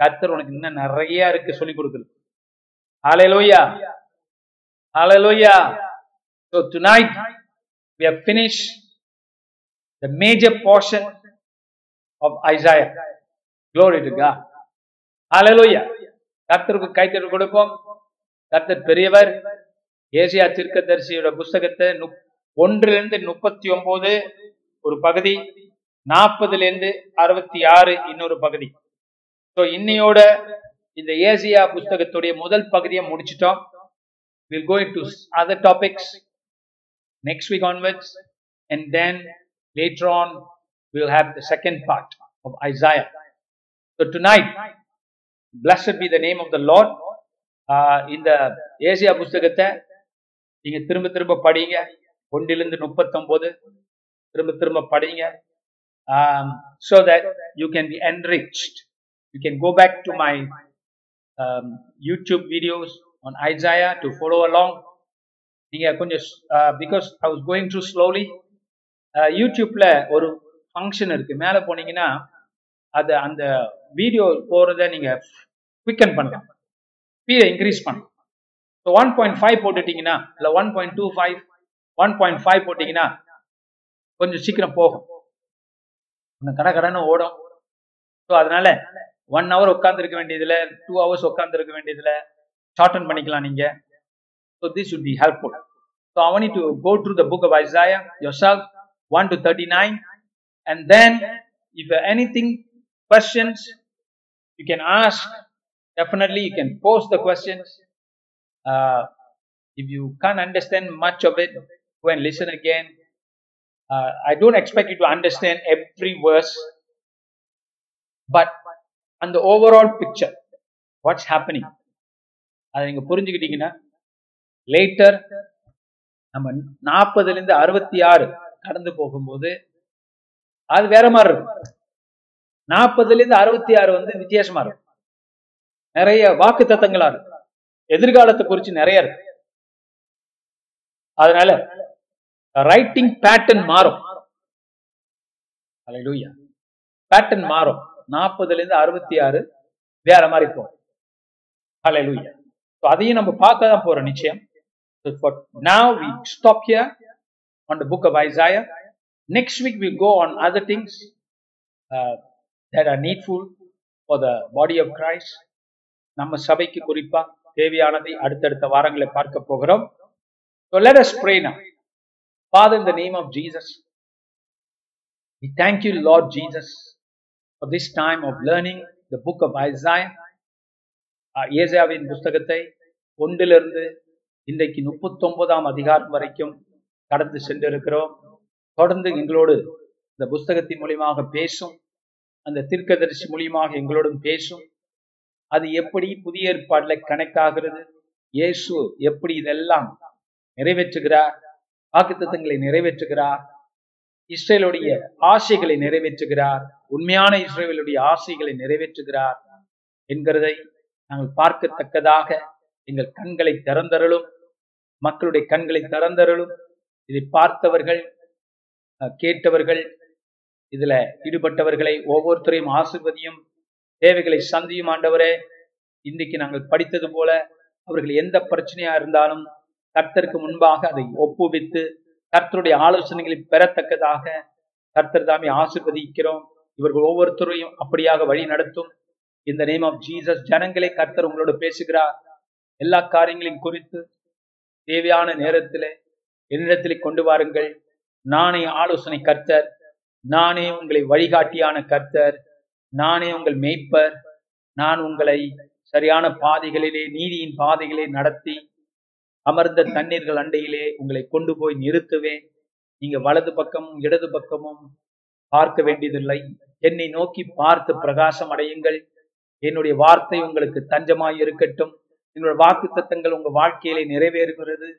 கத்தர் உனக்கு இன்னும் நிறைய இருக்கு சொல்லி கொடுக்குறது ஹalleluya hallelujah. So tonight we have finished the major portion of Isaiah. Glory to God. Hallelujah. கர்த்தருக்கு கைத்தறி கொடுப்போம். கர்த்தர் பெரியவர். ஏசியா தீர்க்கதரிசியோட புஸ்தகத்தை ஒன்றிலிருந்து முப்பத்தி ஒன்பது ஒரு பகுதி நாற்பதுல இருந்து அறுபத்தி ஆறு இன்னொரு பகுதி ஸோ இன்னையோட இந்த ஏசியா புஸ்தகத்துடைய முதல் பகுதியை முடிச்சிட்டோம் will going to other topics next week onwards and then later on we'll have the second part of Isaiah. So tonight, blessed be the name of the Lord. Ah இந்த Isaiah புஸ்தகத்தை நீங்க திரும்ப திரும்ப படிங்க ஒன்றிலிருந்து முப்பத்தொன்பது திரும்ப திரும்ப படிங்க. Um, that you can be be you can go back to my YouTube videos on Isaiah to follow along நீங்கள் நீங்க கொஞ்சம் because I was going through slowly யூடியூப்பில் ஒரு ஃபங்க்ஷன் இருக்கு. மேலே போனீங்கன்னா அது அந்த வீடியோ போகிறத நீங்க குவிக்கன் பண்ணலாம். ஸ்பீடை இன்க்ரீஸ் பண்ணலாம். ஸோ ஒன் பாயிண்ட் ஃபைவ் போட்டுட்டீங்கன்னா இல்லை one point two five one point five போட்டிங்கன்னா கொஞ்சம் சீக்கிரம் போகும் கடை கடன்னு ஓடும் ஸோ அதனால ஒன் ஹவர் உட்காந்துருக்க வேண்டியதில் டூ ஹவர்ஸ் உட்காந்துருக்க வேண்டியதில் ஷார்டன் பண்ணிக்கலாம் நீங்க so this should be helpful so I to go through the book of Isaiah yourself one to thirty nine and then if anything questions you can ask definitely you can post the questions uh, if you can't understand much of it go and listen again. Uh, I don't expect you to understand every verse but on the overall picture what's happening? அதை புரிஞ்சுக்கிட்டீங்கன்னா later நம்ம நாற்பதுல இருந்து அறுபத்தி ஆறு கடந்து போகும்போது அது வேற மாதிரி இருக்கும். நாற்பதுல இருந்து அறுபத்தி ஆறு வந்து வித்தியாசமா இருக்கும். நிறைய வாக்கு தத்தங்களா இருக்கு எதிர்காலத்தை குறிச்சு நிறைய இருக்கு. அதனால ரைட்டிங் பேட்டர்ன் மாறும் அலையூயா பேட்டர்ன் மாறும் நாற்பதுல இருந்து அறுபத்தி ஆறு வேற மாதிரி போகும் அதையும் நம்ம பார்க்க தான் போறோம் நிச்சயம் now we stop here on the book of Isaiah. Next week we go on other நம்ம சபைக்கு குறிப்பா தேவையானதை அடுத்தடுத்த வாரங்களை பார்க்க போகிறோம் So let us pray. Father, in the name of Jesus, we thank you, Lord Jesus, for this time of learning the book of Isaiah. Uh, ஆஹ் புஸ்தகத்தை ஒன்றிலிருந்து இன்றைக்கு முப்பத்தொன்பதாம் அதிகாரம் வரைக்கும் கடந்து சென்றிருக்கிறோம். தொடர்ந்து எங்களோடு இந்த புஸ்தகத்தின் மூலியமாக பேசும். அந்த தீர்க்கதரிசி மூலியமாக எங்களோடும் பேசும். அது எப்படி புதிய ஏற்பாடுல கணக்காகிறது இயேசு எப்படி இதெல்லாம் நிறைவேற்றுகிறார்? வாக்குத்தத்தங்களை நிறைவேற்றுகிறார். இஸ்ரேலுடைய ஆசைகளை நிறைவேற்றுகிறார். உண்மையான இஸ்ரேலுடைய ஆசைகளை நிறைவேற்றுகிறார். என்கிறதை நாங்கள் பார்க்கத்தக்கதாக எங்கள் கண்களை திறந்தருளும் மக்களுடைய கண்களை திறந்தருளும். இதை பார்த்தவர்கள் அஹ், கேட்டவர்கள் இதுல ஈடுபட்டவர்களை ஒவ்வொருத்தரையும் ஆசிர்வதியும் தேவைகளை சந்தியும் ஆண்டவரே. இன்றைக்கு நாங்கள் படித்தது போல அவர்கள் எந்த பிரச்சனையா இருந்தாலும் கர்த்தருக்கு முன்பாக அதை ஒப்புவித்து கர்த்தருடைய ஆலோசனைகளை பெறத்தக்கதாக கர்த்தர் தாமே ஆசிர்வதிக்கிறோம். இவர்கள் ஒவ்வொருத்தரையும் அப்படியாக வழி நடத்தும். இந்த நேம் ஆஃப் ஜீசஸ் ஜனங்களே கர்த்தர் உங்களோட பேசுகிறார். எல்லா காரியங்களையும் குறித்து தேவையான நேரத்திலே என்னிடத்திலே கொண்டு வாருங்கள். நானே ஆலோசனை கர்த்தர். நானே உங்களை வழிகாட்டியான கர்த்தர். நானே உங்கள் மேய்ப்பர். நான் உங்களை சரியான பாதைகளிலே நீதியின் பாதைகளை நடத்தி அமர்ந்த தண்ணீர்கள் அண்டையிலே உங்களை கொண்டு போய் நிறுத்துவேன். நீங்க வலது பக்கமும் இடது பக்கமும் பார்க்க வேண்டியதில்லை. என்னை நோக்கி பார்த்து பிரகாசம் அடையுங்கள். என்னுடைய வார்த்தை உங்களுக்கு தஞ்சமாய் இருக்கட்டும். என்னுடைய வாக்கு தத்தங்கள் உங்க வாழ்க்கையிலே நிறைவேறுகிறது.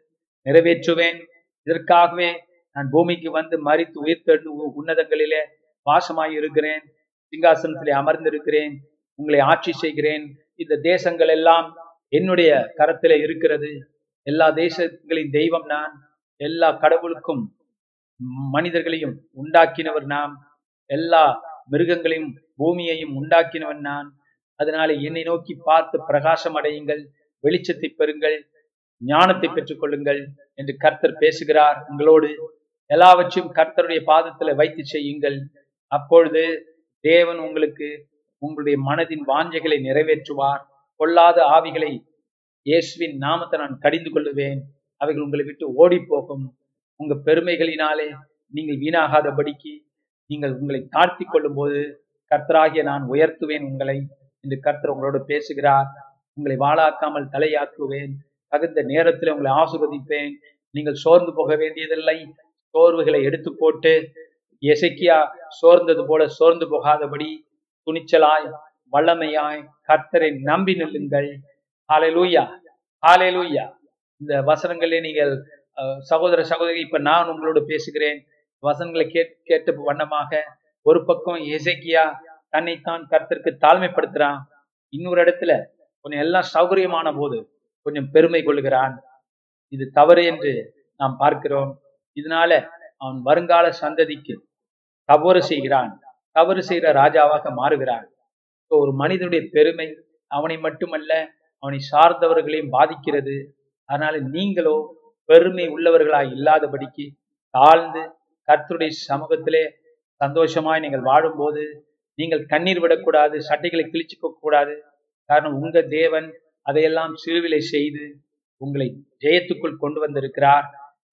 நிறைவேற்றுவேன். இதற்காகவே நான் பூமிக்கு வந்து மறித்து உயிர்த்தெழுந்து உ- உன்னதங்களிலே வாசமாய் இருக்கிறேன். சிங்காசனத்திலே அமர்ந்திருக்கிறேன். உங்களை ஆட்சி செய்கிறேன். இந்த தேசங்கள் எல்லாம் என்னுடைய கரத்திலே இருக்கிறது. எல்லா தேசங்களின் தெய்வம் நான். எல்லா கடவுளுக்கும் மனிதர்களையும் உண்டாக்கினவர் நாம். எல்லா மிருகங்களையும் பூமியையும் உண்டாக்கினவன் நான். அதனால என்னை நோக்கி பார்த்து பிரகாசம் அடையுங்கள். வெளிச்சத்தை பெறுங்கள். ஞானத்தை பெற்றுக்கொள்ளுங்கள் என்று கர்த்தர் பேசுகிறார் உங்களோடு. எல்லாவற்றையும் கர்த்தருடைய பாதத்துல வைத்து செய்யுங்கள். அப்பொழுது தேவன் உங்களுக்கு உங்களுடைய மனதின் வாஞ்சைகளை நிறைவேற்றுவார். கொள்ளாத ஆவிகளை இயேசுவின் நாமத்தை நான் கடிந்து கொள்ளுவேன். அவைகள் உங்களை விட்டு ஓடி போகும் உங்க பெருமைகளினாலே நீங்கள் வீணாகாதபடிக்கு நீங்கள் உங்களை தாழ்த்தி கொள்ளும் போது கர்த்தராகிய நான் உயர்த்துவேன் உங்களை என்று கர்த்தர் உங்களோடு பேசுகிறார். உங்களை வாழாக்காமல் தலையாக்குவேன். தகுந்த நேரத்தில் உங்களை ஆசிர்வதிப்பேன். நீங்கள் சோர்ந்து போக வேண்டியதில்லை. சோர்வுகளை எடுத்து போட்டு எசைக்கியா சோர்ந்தது போல சோர்ந்து போகாதபடி துணிச்சலாய் வல்லமையாய் கர்த்தரை நம்பி நில்லுங்கள். ஹalleluya ஹalleluya. இந்த வசனங்களே நீங்கள் சகோதர சகோதரி இப்ப நான் உங்களோடு பேசுகிறேன். வசனங்களை கேட் கேட்ட வண்ணமாக ஒரு பக்கம் எசேக்கியா தன்னைத்தான் கருத்திற்கு தாழ்மைப்படுத்துறான். இன்னொரு இடத்துல கொஞ்சம் எல்லாம் சௌகரியமான போது கொஞ்சம் பெருமை கொள்கிறான் இது தவறு என்று நாம் பார்க்கிறோம். இதனால அவன் வருங்கால சந்ததிக்கு தவறு செய்கிறான். தவறு செய்கிற ராஜாவாக மாறுகிறான். இப்போ ஒரு மனிதனுடைய பெருமை அவனை மட்டுமல்ல அவனை சார்ந்தவர்களையும் பாதிக்கிறது. அதனால நீங்களோ பெருமை உள்ளவர்களாய் இல்லாதபடிக்கு தாழ்ந்து கர்த்தருடைய சமூகத்திலே சந்தோஷமாய் நீங்கள் வாழும்போது நீங்கள் கண்ணீர் விடக்கூடாது சட்டைகளை கிழிச்சுக்க கூடாது. காரணம் உங்க தேவன் அதையெல்லாம் சிறுவிலை செய்து உங்களை ஜெயத்துக்குள் கொண்டு வந்திருக்கிறார்.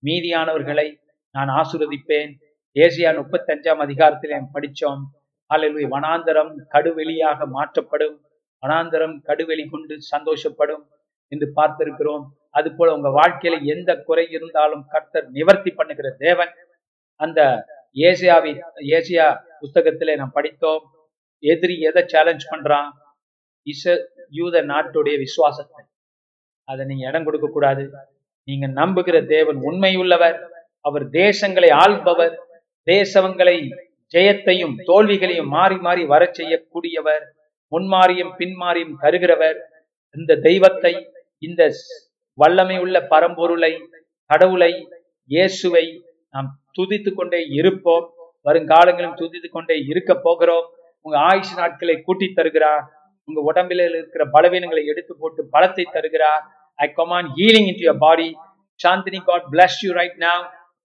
மீதியானவர்களை நான் ஆசீர்வதிப்பேன். ஏசியா முப்பத்தஞ்சாம் அதிகாரத்தில் படித்தோம். படிச்சோம் அல்லது வனாந்தரம் கடுவெளியாக மாற்றப்படும். அனாந்தரம் கடுவெளி கொண்டு சந்தோஷப்படும் என்று பார்த்திருக்கிறோம். அது போல உங்க வாழ்க்கையில எந்த குறை இருந்தாலும் கர்த்தர் நிவர்த்தி பண்ணுகிற தேவன். அந்த ஏசியாவை ஏசியா புஸ்தகத்திலே நாம் படித்தோம். எதிரி எதை சேலஞ்ச் பண்றான்? இச யூத நாட்டுடைய விசுவாசத்தை. அதை நீங்க இடம் கொடுக்க கூடாது. நீங்க நம்புகிற தேவன் உண்மையுள்ளவர். அவர் தேசங்களை ஆள்பவர். தேசங்களை ஜெயத்தையும் தோல்விகளையும் மாறி மாறி வர செய்யக்கூடியவர் முன்மாறியும் பின்மாறியும் தருகிறவர். இந்த தெய்வத்தை இந்த வல்லமை உள்ள பரம்பொருளை கடவுளை இயேசுவை நாம் துதித்து கொண்டே இருப்போம். வருங்காலங்களும் துதித்து கொண்டே இருக்க போகிறோம். உங்க ஆயுஷ் நாட்களை கூட்டி தருகிறார் உங்க உடம்பில இருக்கிற பலவீனங்களை எடுத்து போட்டு பலத்தை தருகிறார் I command healing in your body Chandni God bless you right now.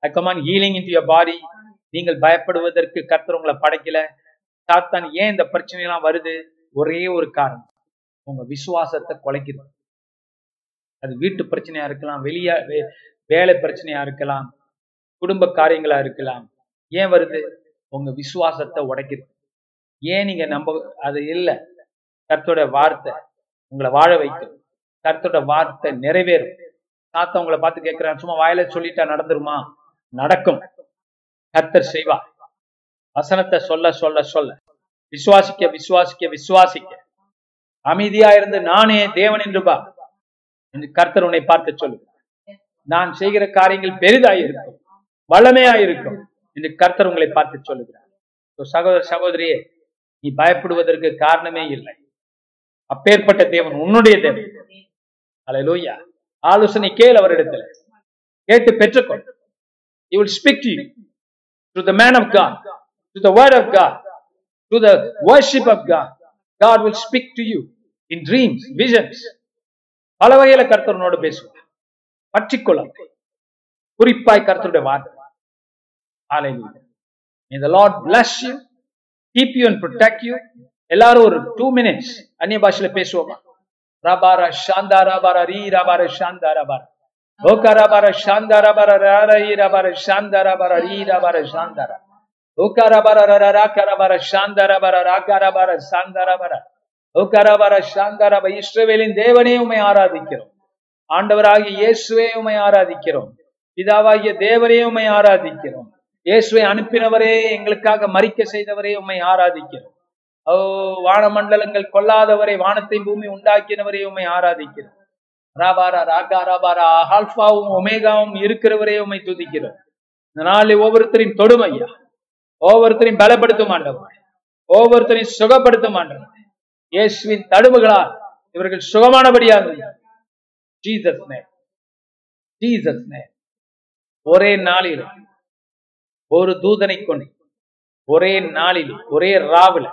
I command healing in your body நீங்கள் பயப்படுவதற்கு கர்த்தர் உங்களை படைக்கல. சாத்தான் ஏன் இந்த பிரச்சனை எல்லாம் வருது? ஒரே ஒரு காரணம். உங்க விசுவாசத்தை குலைக்குது. அது வீட்டு பிரச்சனையா இருக்கலாம் வெளிய வே- வேலை பிரச்சனையா இருக்கலாம் குடும்ப காரியங்களா இருக்கலாம். ஏன் வருது? உங்க விசுவாசத்தை உடைக்குது. ஏன் நீங்க நம்ப அது இல்ல? கர்த்தோட வார்த்தை உங்களை வாழ வைக்கும். கர்த்தோட வார்த்தை நிறைவேறும். தாத்தா உங்களை பார்த்து கேட்கிறான் சும்மா வாயில சொல்லிட்டா நடந்துருமா? நடக்கும். கர்த்தர் செய்வா வசனத்தை சொல்ல சொல்ல சொல்ல. விசுவாசிக்க விசுவாசிக்க விசுவாசிக்க. அமைதியா இருந்து நானே தேவன் என்று பா என்று கர்த்தர் உன்னை பார்த்து சொல்லு நான் செய்கிற காரியங்கள் பெரிதாய் இருக்கும் வல்லமையாய் இருக்கும் என்று கர்த்தர் உங்களை பார்த்து சொல்லுகிறார். சகோதர சகோதரியே நீ பயப்படுவதற்கு காரணமே இல்லை. அப்பேற்பட்ட தேவன் உன்னுடைய தேவன். அல்லேலூயா ஆலோசனை கேள் அவரிடத்துல. கேட்டு பெற்றுக்கொள். You will speak to you to the man of God to the word of God to the worship of god god will speak to you in dreams visions. பல வகையில கர்த்தரனோடு பேசுவார். பற்றிக்கொள்ளும். குறிப்பாய் கர்த்தருடைய வார்த்தை. இந்த May the you keep you, keep you and எல்லாரும் ஒரு two minutes அந்நிய பாஷையில பேசுவோமா? ரபார ஷாந்தா ரபார ரீ ரபார ஷாந்தா ரபார ஓகா ரபார சாந்தா ரபார ரீ ஈ ரபார ஷாந்தா ரபார ரீ ரபார சாந்தா ரபார ரபார ரப இஸ்ரவேலின் தேவனே உமை ஆராதிக்கிறோம். ஆண்டவராகிய இயேசுவே உமை ஆராதிக்கிறோம். பிதாவாகிய தேவரே உமை ஆராதிக்கிறோம். இயேசுவை அனுப்பினவரே எங்களுக்காக மறிக்க செய்தவரே உம்மை ஆராதிக்கிறோம். ஓ வானமண்டலங்கள் கொல்லாதவரை வானத்தை பூமி உண்டாக்கினவரே உம்மை ஆராதிக்கிறோம். ராபாரா ராகா ராபாரா ஆல்பாவும் ஒமேகாவும் இருக்கிறவரே உம்மை துதிக்கிறோம். இந்த நாளில் ஒவ்வொருத்தரின் தொடுமையா? ஒவ்வொருத்தரையும் பலப்படுத்தும் ஆண்டவர். ஒவ்வொருத்தரையும் சுகப்படுத்தும் ஆண்டவர். இயேசுவின் தடுவுகளால் இவர்கள் சுகமானபடியாக ஜீசஸ் ஜீசஸ் ஒரே நாளில் ஒரு தூதனை கொண்டு ஒரே நாளில் ஒரே ராவில்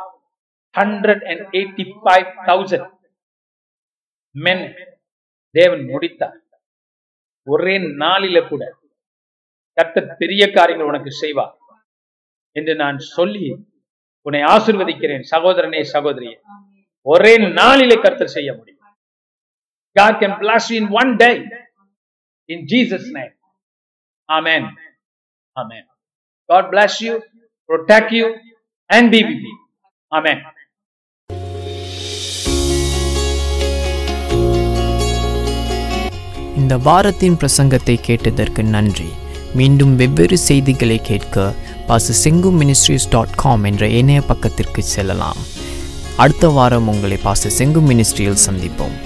hundred and eighty five thousand men தேவன் முடித்தார். ஒரே நாளில கூட கர்த்தர் பெரிய காரியங்கள் உனக்கு செய்வார். என்று நான் சொல்லி உன்னை ஆசிர்வதிக்கிறேன் சகோதரனே சகோதரியே. ஒரே நாளிலே கர்த்தர் செய்ய முடியும். God can bless you in one day. In Jesus name. Amen. Amen. God bless you protect you and be with you. Amen. இந்த வாரத்தின் பிரசங்கத்தை கேட்டதற்கு நன்றி. மீண்டும் வெவ்வேறு செய்திகளை கேட்க பாச செங்கு மினிஸ்ட்ரிஸ் டாட் காம் என்ற இணைய பக்கத்திற்கு செல்லலாம். அடுத்த வாரம் உங்களை பாச செங்கு மினிஸ்ட்ரியில் சந்திப்போம்.